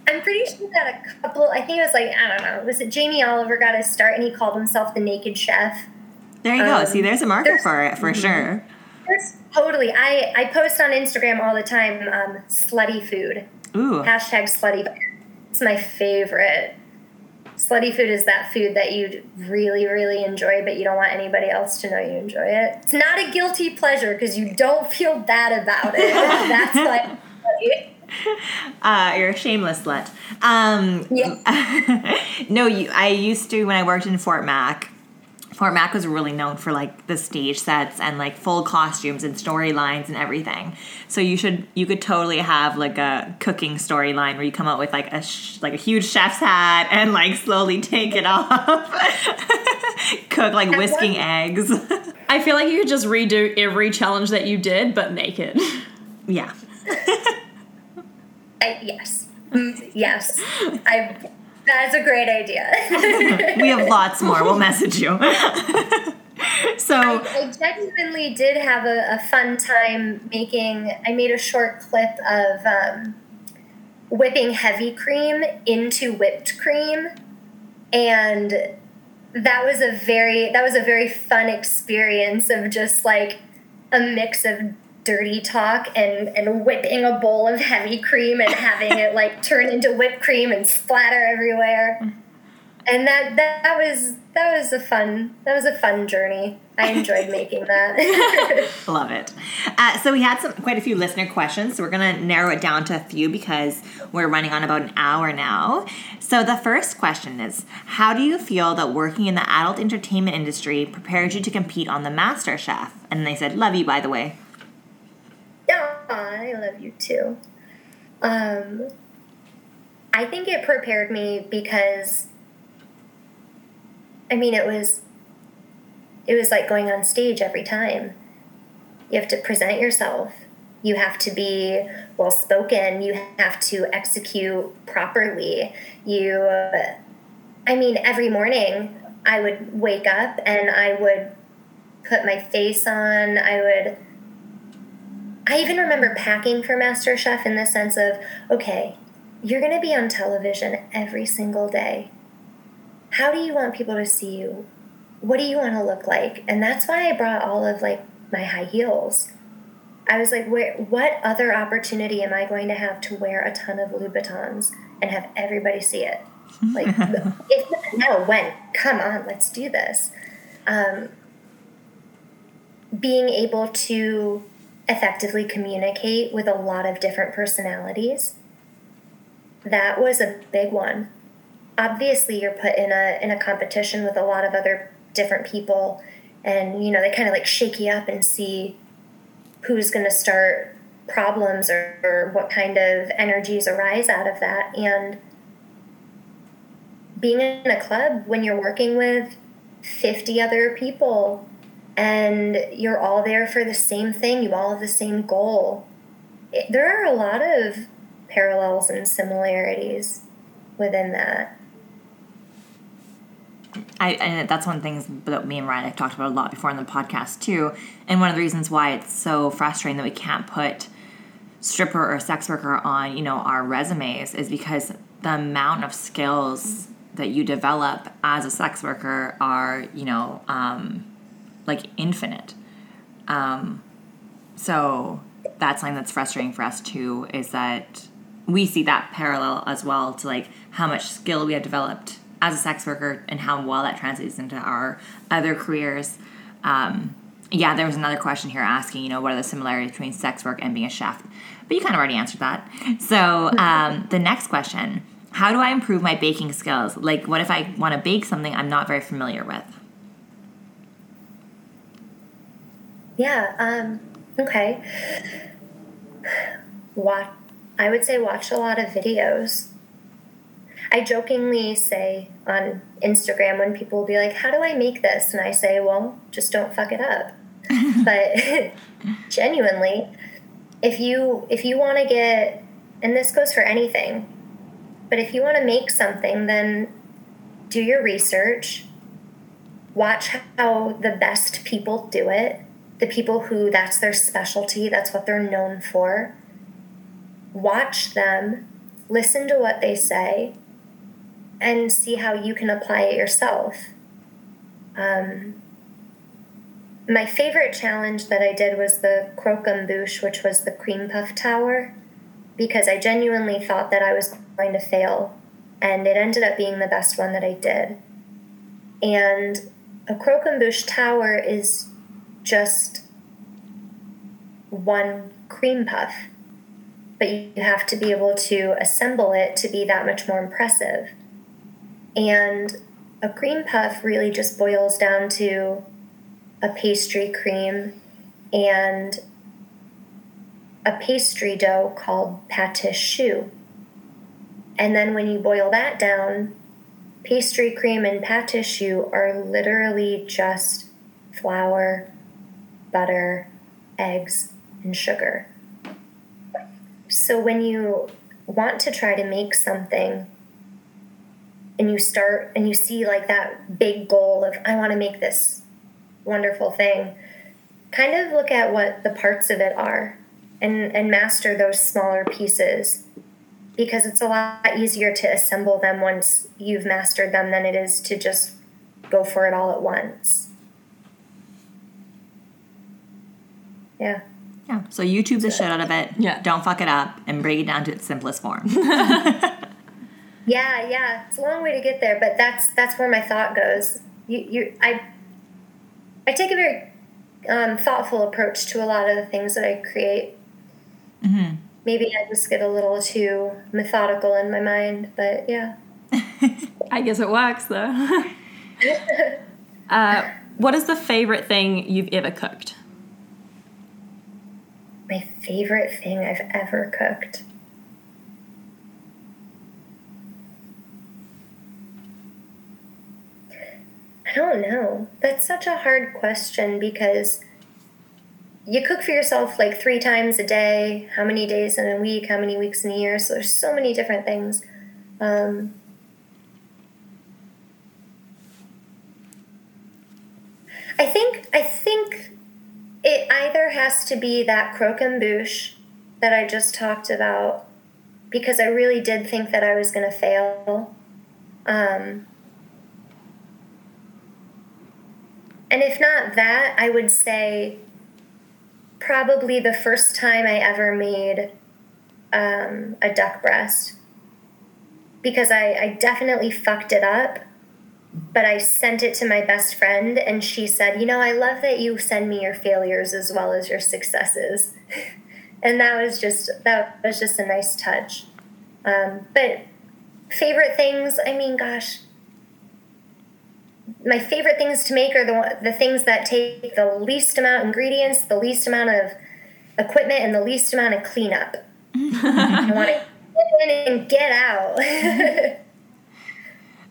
I'm pretty sure that a couple, I think it was like, I don't know, was it Jamie Oliver got his start and he called himself the Naked Chef? there you go Um, see there's a market there's- for it for sure There's, totally. I, I post on Instagram all the time um, slutty food. ooh Hashtag slutty. It's my favorite. Slutty food is that food that you really, really enjoy, but you don't want anybody else to know you enjoy it. It's not a guilty pleasure because you don't feel bad about it. That's like uh, you're a shameless slut. Um, Yeah. no, you, I used to when I worked in Fort Mac. Fort Mac was really known for like the stage sets and like full costumes and storylines and everything. So you should you could totally have like a cooking storyline where you come out with like a sh- like a huge chef's hat and like slowly take it off. Cook like whisking eggs. I feel like you could just redo every challenge that you did, but naked. yeah. I, yes. Mm, Yes. I. That's a great idea. We have lots more. We'll message you. so I genuinely did have a, a fun time making. I made a short clip of um, whipping heavy cream into whipped cream, and that was a very that was a very fun experience of just like a mix of dirty talk and and whipping a bowl of heavy cream and having it like turn into whipped cream and splatter everywhere and that that was that was a fun that was a fun journey. I enjoyed making that. Love it. Uh, so we had some quite a few listener questions. So we're gonna narrow it down to a few because we're running on about an hour now. So the first question is: How do you feel that working in the adult entertainment industry prepared you to compete on the Master Chef? And they said, "Love you, by the way." Aw, I love you too. Um, I think it prepared me because, I mean, it was, it was like going on stage every time. You have to present yourself. You have to be well spoken. You have to execute properly. You, uh, I mean, every morning I would wake up and I would put my face on. I would. I even remember packing for MasterChef in the sense of, okay, you're going to be on television every single day. How do you want people to see you? What do you want to look like? And that's why I brought all of like my high heels. I was like, where, what other opportunity am I going to have to wear a ton of Louboutins and have everybody see it? Like, if not now, when? Come on, let's do this. Um, being able to effectively communicate with a lot of different personalities. That was a big one. Obviously you're put in a in a competition with a lot of other different people and you know they kind of like shake you up and see who's going to start problems or, or what kind of energies arise out of that. And being in a club when you're working with 50 other people and you're all there for the same thing, you all have the same goal. It, there are a lot of parallels and similarities within that. I, and that's one of the things that me and Ryan have talked about a lot before in the podcast too. And one of the reasons why it's so frustrating that we can't put stripper or sex worker on, you know, our resumes is because the amount of skills that you develop as a sex worker are, you know, um, like infinite. Um, so that's something that's frustrating for us too, is that we see that parallel as well to like how much skill we have developed as a sex worker and how well that translates into our other careers. Um, yeah, there was another question here asking, you know, what are the similarities between sex work and being a chef? But you kind of already answered that. So um, the next question how do I improve my baking skills? Like, what if I want to bake something I'm not very familiar with? Yeah, um, okay. Watch, I would say watch a lot of videos. I jokingly say on Instagram when people will be like, How do I make this? And I say, Well, just don't fuck it up. but genuinely, if you if you want to get and this goes for anything, but if you want to make something, then do your research. Watch how the best people do it, the people who that's their specialty, that's what they're known for. Watch them, listen to what they say, and see how you can apply it yourself. Um, my favorite challenge that I did was the croquembouche, which was the cream puff tower, because I genuinely thought that I was going to fail, and it ended up being the best one that I did. And a croquembouche tower is just one cream puff. but you have to be able to assemble it to be that much more impressive. And a cream puff really just boils down to a pastry cream and a pastry dough called pâte choux. And then when you boil that down, pastry cream and pâte choux are literally just flour, butter, eggs, and sugar. So when you want to try to make something and you start and you see like that big goal of, I want to make this wonderful thing, kind of look at what the parts of it are and, and master those smaller pieces because it's a lot easier to assemble them once you've mastered them than it is to just go for it all at once. Yeah. Yeah. So YouTube the shit out of it. Yeah. Don't fuck it up and bring it down to its simplest form. Yeah, yeah. It's a long way to get there, but that's that's where my thought goes. You you I I take a very um, thoughtful approach to a lot of the things that I create. hmm Maybe I just get a little too methodical in my mind, but yeah. I guess it works though. uh, what is the favorite thing you've ever cooked? My favorite thing I've ever cooked. I don't know. That's such a hard question because you cook for yourself like three times a day, how many days in a week, how many weeks in a year. So there's so many different things. Um, I think I think it either has to be that croquembouche that I just talked about because I really did think that I was going to fail. Um, and if not that, I would say probably the first time I ever made um, a duck breast because I, I definitely fucked it up but I sent it to my best friend, and she said, You know, I love that you send me your failures as well as your successes. and that was just that was just a nice touch. Um, but favorite things, I mean, gosh, my favorite things to make are the the things that take the least amount of ingredients, the least amount of equipment, and the least amount of cleanup. I want to get in and get out.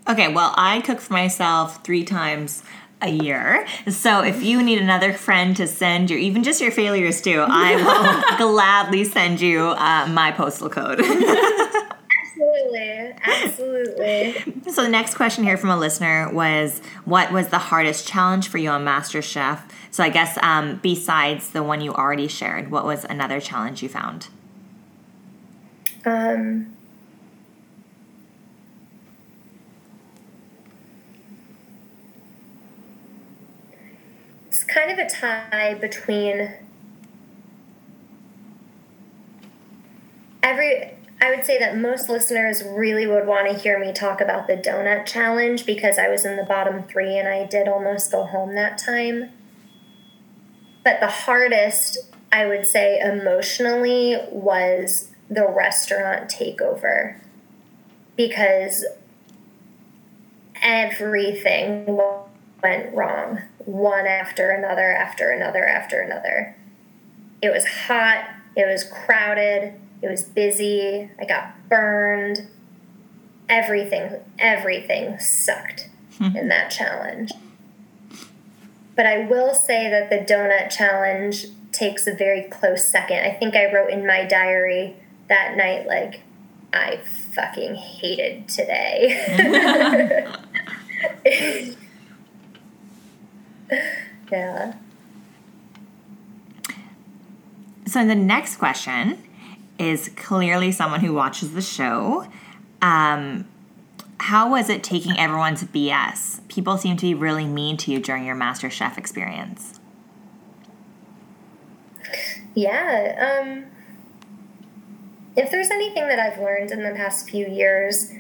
Okay, well, I cook for myself three times a year. So if you need another friend to send your, even just your failures to, I will gladly send you uh, my postal code. absolutely, absolutely. so the next question here from a listener was, what was the hardest challenge for you on MasterChef? So I guess um, besides the one you already shared, what was another challenge you found? Um, kind of a tie between every I would say that most listeners really would want to hear me talk about the donut challenge because I was in the bottom 3 and I did almost go home that time. But the hardest I would say emotionally was the restaurant takeover because everything went wrong one after another after another after another. It was hot it was crowded it was busy i got burned. Everything everything sucked hmm. in that challenge. But i will say that the donut challenge takes a very close second. I think i wrote in my diary that night like i fucking hated today yeah. So the next question is clearly someone who watches the show. Um, how was it taking everyone's BS? People seem to be really mean to you during your Master Chef experience. Yeah. Um, if there's anything that I've learned in the past few years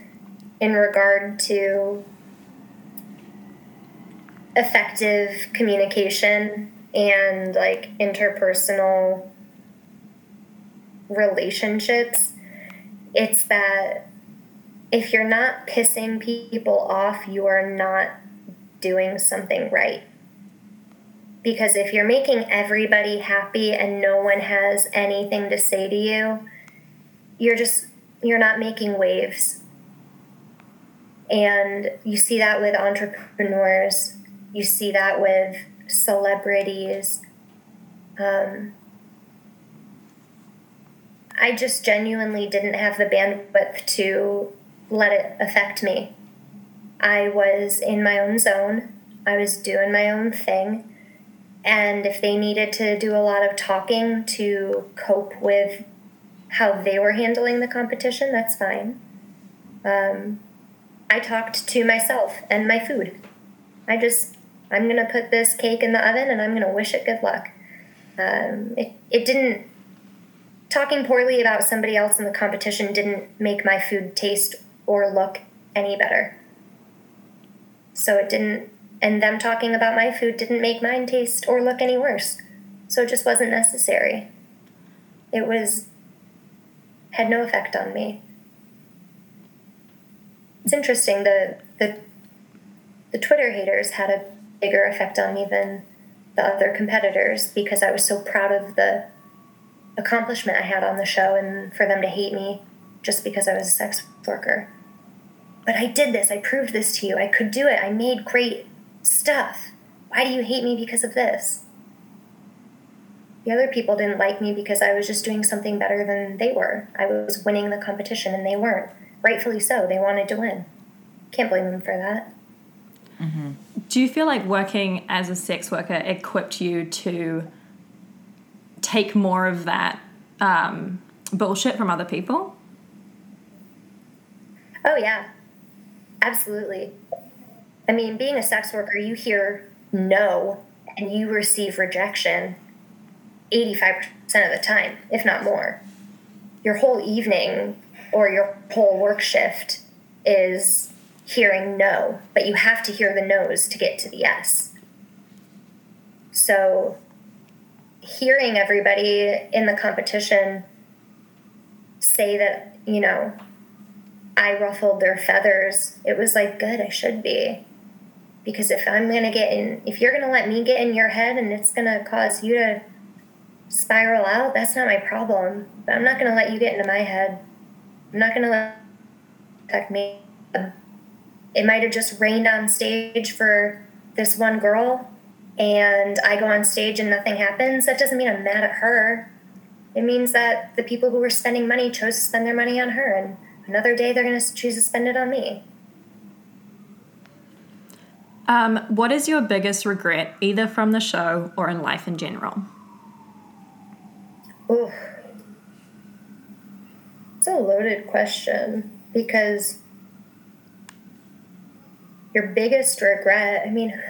in regard to effective communication and like interpersonal relationships, it's that if you're not pissing people off, you are not doing something right. Because if you're making everybody happy and no one has anything to say to you, you're just you're not making waves. And you see that with entrepreneurs, you see that with celebrities. Um, I just genuinely didn't have the bandwidth to let it affect me. I was in my own zone, I was doing my own thing. And if they needed to do a lot of talking to cope with how they were handling the competition, that's fine. Um, I talked to myself and my food. I just, I'm going to put this cake in the oven and I'm going to wish it good luck. Um, it, it didn't, talking poorly about somebody else in the competition didn't make my food taste or look any better. So it didn't, and them talking about my food didn't make mine taste or look any worse. So it just wasn't necessary. It was had no effect on me. It's interesting the the the Twitter haters had a bigger effect on me than the other competitors because I was so proud of the accomplishment I had on the show and for them to hate me just because I was a sex worker. But I did this. I proved this to you. I could do it. I made great stuff. Why do you hate me because of this? The other people didn't like me because I was just doing something better than they were. I was winning the competition and they weren't. Rightfully so. They wanted to win. Can't blame them for that. Mm-hmm. Do you feel like working as a sex worker equipped you to take more of that um, bullshit from other people? Oh, yeah. Absolutely. I mean, being a sex worker, you hear no and you receive rejection 85% of the time, if not more. Your whole evening or your whole work shift is hearing no, but you have to hear the no's to get to the yes. So, hearing everybody in the competition say that, you know, I ruffled their feathers, it was like, good, I should be. Because if I'm going to get in, if you're going to let me get in your head and it's going to cause you to spiral out, that's not my problem. But I'm not going to let you get into my head. I'm not going to let affect me. It might have just rained on stage for this one girl, and I go on stage and nothing happens. That doesn't mean I'm mad at her. It means that the people who were spending money chose to spend their money on her, and another day they're going to choose to spend it on me. Um, what is your biggest regret, either from the show or in life in general? Ooh. It's a loaded question because your biggest regret, I mean,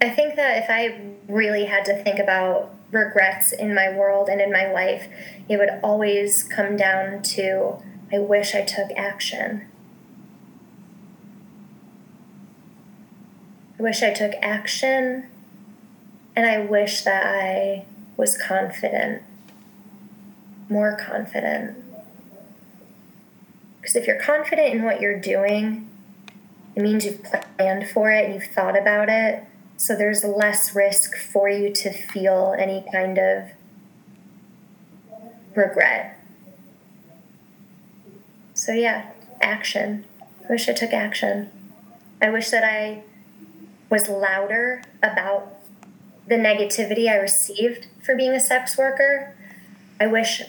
I think that if I really had to think about regrets in my world and in my life, it would always come down to I wish I took action. I wish I took action, and I wish that I was confident, more confident. Because if you're confident in what you're doing, it means you've planned for it and you've thought about it. So there's less risk for you to feel any kind of regret. So, yeah, action. I wish I took action. I wish that I was louder about the negativity I received for being a sex worker. I wish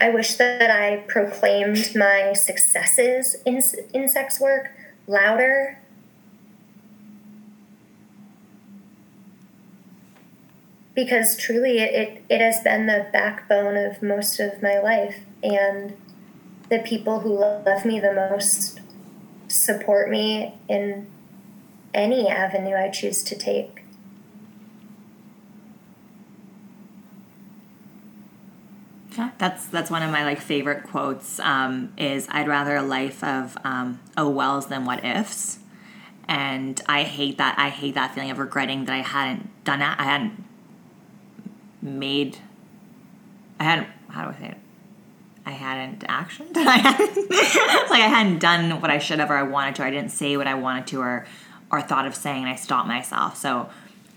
I wish that I proclaimed my successes in in sex work louder. Because truly, it, it, it has been the backbone of most of my life, and the people who love me the most support me in any avenue I choose to take. That's that's one of my like favorite quotes. Um, is I'd rather a life of um, oh wells than what ifs, and I hate that. I hate that feeling of regretting that I hadn't done that. I hadn't made. I hadn't. How do I say it? I hadn't actioned. I hadn't, like I hadn't done what I should have or I wanted to. I didn't say what I wanted to or or thought of saying. And I stopped myself. So,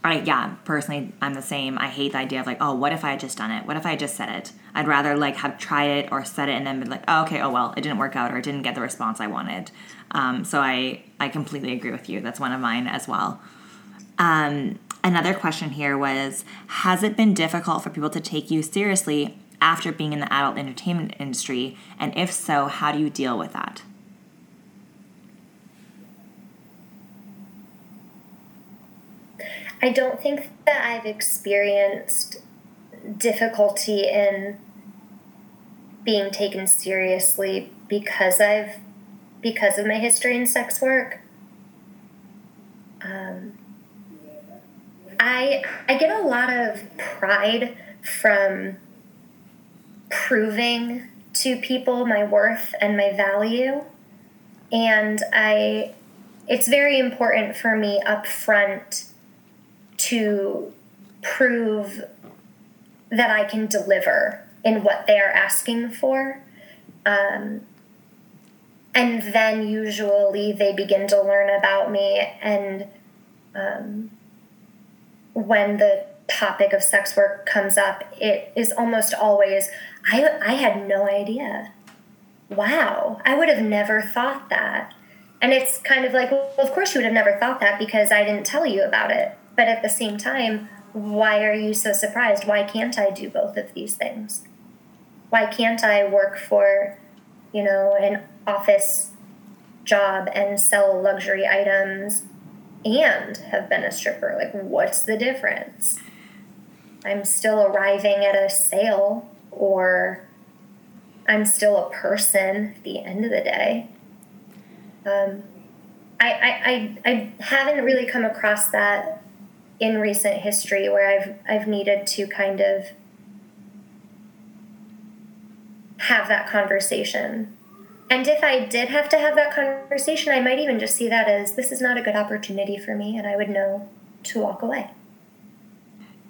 I yeah, personally, I'm the same. I hate the idea of like, oh, what if I had just done it? What if I had just said it? I'd rather like have tried it or said it and then be like, oh, okay, oh well, it didn't work out or it didn't get the response I wanted. Um, so I I completely agree with you. That's one of mine as well. Um, another question here was Has it been difficult for people to take you seriously after being in the adult entertainment industry? And if so, how do you deal with that? I don't think that I've experienced difficulty in being taken seriously because I've because of my history in sex work. Um, I I get a lot of pride from proving to people my worth and my value, and I it's very important for me up front to prove that I can deliver in what they are asking for. Um, and then usually they begin to learn about me and um, when the topic of sex work comes up it is almost always I, I had no idea. Wow. I would have never thought that. And it's kind of like well of course you would have never thought that because i didn't tell you about it. But at the same time why are you so surprised? Why can't i do both of these things why can't i work for you know an office job and sell luxury items and have been a stripper. Like, what's the difference? I'm still arriving at a sale, or I'm still a person at the end of the day. Um, I, I, I, I haven't really come across that in recent history where I've, I've needed to kind of have that conversation and if I did have to have that conversation, I might even just see that as this is not a good opportunity for me, and I would know to walk away.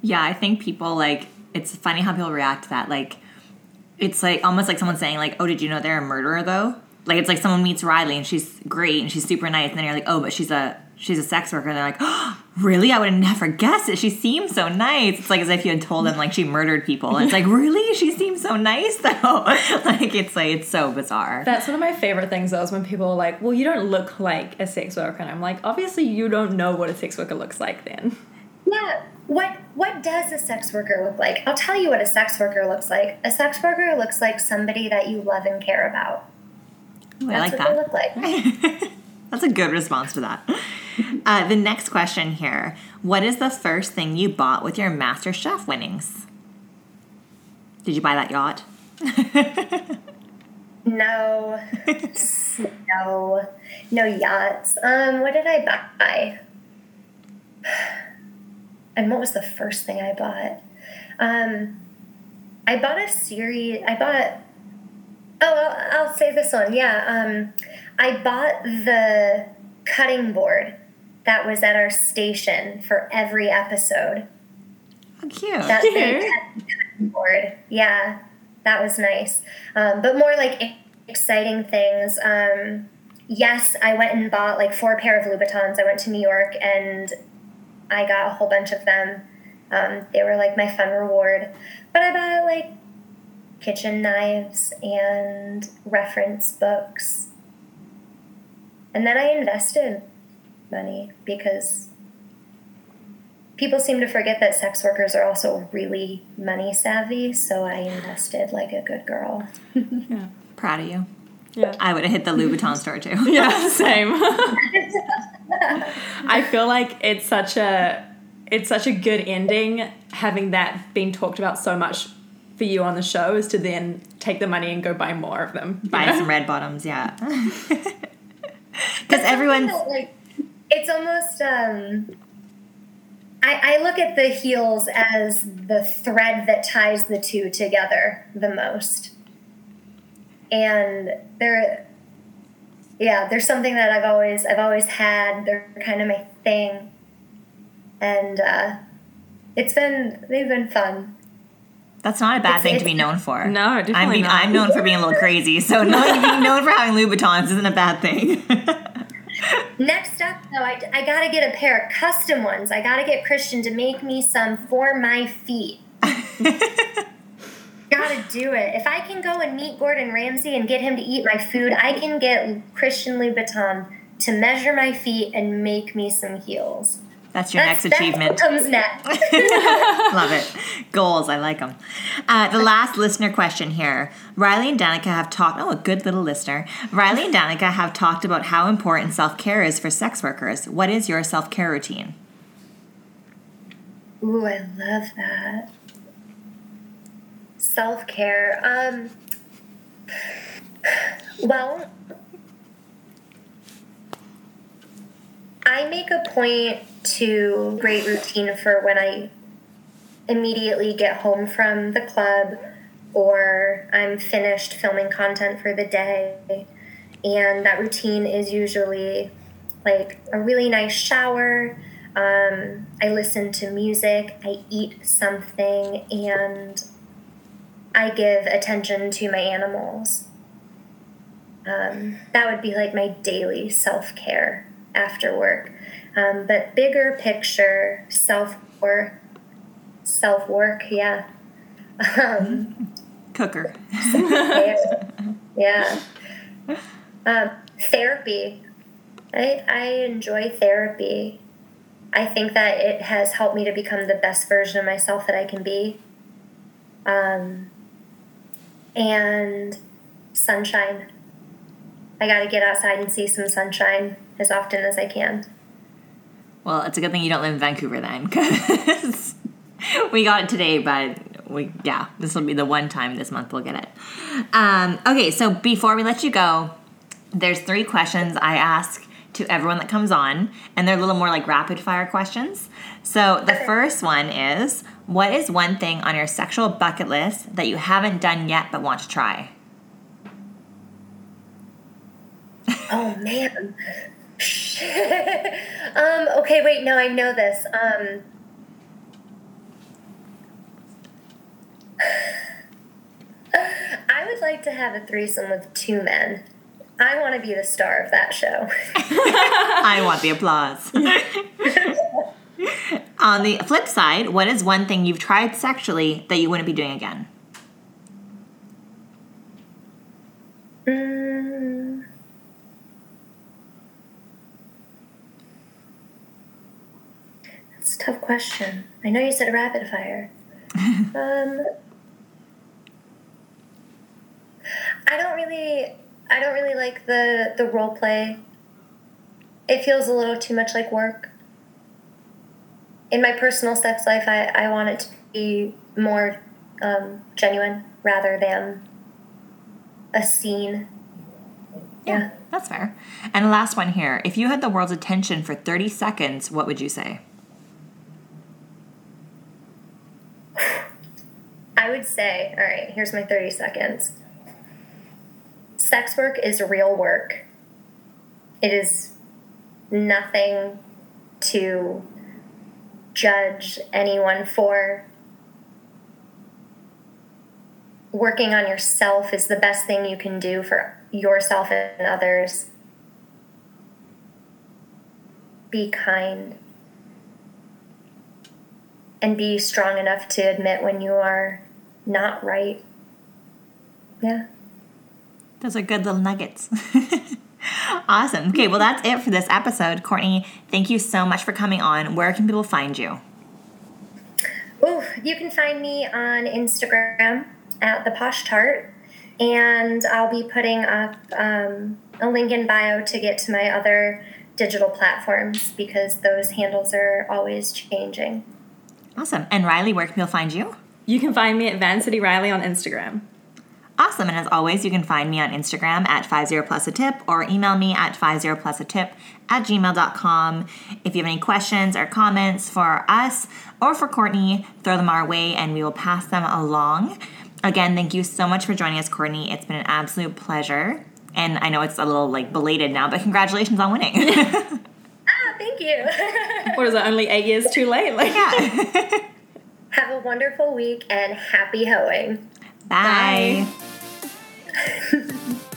Yeah, I think people like it's funny how people react to that. Like, it's like almost like someone saying, like, "Oh, did you know they're a murderer?" Though, like it's like someone meets Riley and she's great and she's super nice, and then you're like, "Oh, but she's a she's a sex worker." And they're like, "Oh, really? I would have never guessed it. She seems so nice." It's like as if you had told them like she murdered people. And it's like, really? She seems so nice though. like it's like it's so bizarre. That's one of my favorite things though, is when people are like, "Well, you don't look like a sex worker," and I'm like, obviously you don't know what a sex worker looks like then. Yeah. What what does a sex worker look like? I'll tell you what a sex worker looks like. A sex worker looks like somebody that you love and care about. Ooh, That's I like what that. they look like. That's a good response to that. Uh, the next question here What is the first thing you bought with your Master Chef winnings? Did you buy that yacht? No, no, no yachts. Um, what did I buy? And what was the first thing I bought? Um, I bought a series. I bought. Oh, I'll, I'll say this one. Yeah, um, I bought the cutting board that was at our station for every episode. Oh, cute. That Cute. big cutting board. Yeah, that was nice. Um, but more like exciting things. Um, yes, I went and bought like four pair of Louboutins. I went to New York and I got a whole bunch of them. Um, they were like my fun reward. But I bought like kitchen knives and reference books. And then I invested money because people seem to forget that sex workers are also really money savvy. So I invested like a good girl. Yeah. Proud of you. Yeah. I would have hit the Louboutin store too. Yeah, same. I feel like it's such a it's such a good ending having that being talked about so much for you on the show is to then take the money and go buy more of them. Buy know? some red bottoms, yeah. Because It's everyone's. that, like it's almost um I, I look at the heels as the thread that ties the two together the most and they're yeah, they're something that I've always I've always had. They're kind of my thing, and uh, it's been they've been fun. That's not a bad It's- thing to be known for. No, I definitely mean, not. I'm known for being a little crazy, so knowing, being known for having Louboutins isn't a bad thing. Next up, though, I, I gotta get a pair of custom ones. I gotta get Christian to make me some for my feet. gotta do it. If I can go and meet Gordon Ramsay and get him to eat my food, I can get Christian Louboutin to measure my feet and make me some heels. That's your That's, next that's achievement. comes next. Love it. Goals, I like them. Uh, the last listener question here. Riley and Danica have talked, oh, a good little listener. Riley and Danica have talked about how important self care is for sex workers. What is your self care routine? Ooh, I love that. Self care. Um, well, I make a point to great routine for when I immediately get home from the club or I'm finished filming content for the day. And that routine is usually like a really nice shower. Um, I listen to music, I eat something, and I give attention to my animals. Um, that would be like my daily self care after work. Um, but bigger picture, self work, self work, yeah. Um, Cooker. yeah. Um, therapy. I, I enjoy therapy. I think that it has helped me to become the best version of myself that I can be. Um, and sunshine. I got to get outside and see some sunshine as often as I can. Well, it's a good thing you don't live in Vancouver then, because we got it today, but we yeah, this will be the one time this month we'll get it. Um, okay, so before we let you go, there's three questions I ask to everyone that comes on, and they're a little more like rapid fire questions. So the first one is, what is one thing on your sexual bucket list that you haven't done yet but want to try? Oh man. um, okay, wait, no, I know this. Um, I would like to have a threesome with two men. I want to be the star of that show. I want the applause. On the flip side, what is one thing you've tried sexually that you wouldn't be doing again? Mm. That's a tough question. I know you said rapid fire. um, I don't really, I don't really like the the role play. It feels a little too much like work. In my personal sex life, I, I want it to be more um, genuine rather than a scene. Yeah. That's fair. And last one here. If you had the world's attention for 30 seconds, what would you say? I would say, all right, here's my 30 seconds. Sex work is real work. It is nothing to judge anyone for. Working on yourself is the best thing you can do for yourself and others. Be kind and be strong enough to admit when you are not right. Yeah. Those are good little nuggets. awesome. Okay, well, that's it for this episode. Courtney, thank you so much for coming on. Where can people find you? Ooh, you can find me on Instagram at the Posh Tart, and I'll be putting up um, a link in bio to get to my other digital platforms because those handles are always changing. Awesome. And Riley, where can people find you? You can find me at Van City Riley on Instagram. Awesome. And as always, you can find me on Instagram at 50 plus a tip or email me at 50 plus a tip at gmail.com. If you have any questions or comments for us or for Courtney, throw them our way and we will pass them along. Again, thank you so much for joining us, Courtney. It's been an absolute pleasure. And I know it's a little like belated now, but congratulations on winning. ah, thank you. what is it? Only eight years too late. Like, yeah. Have a wonderful week and happy hoeing. Bye. Bye.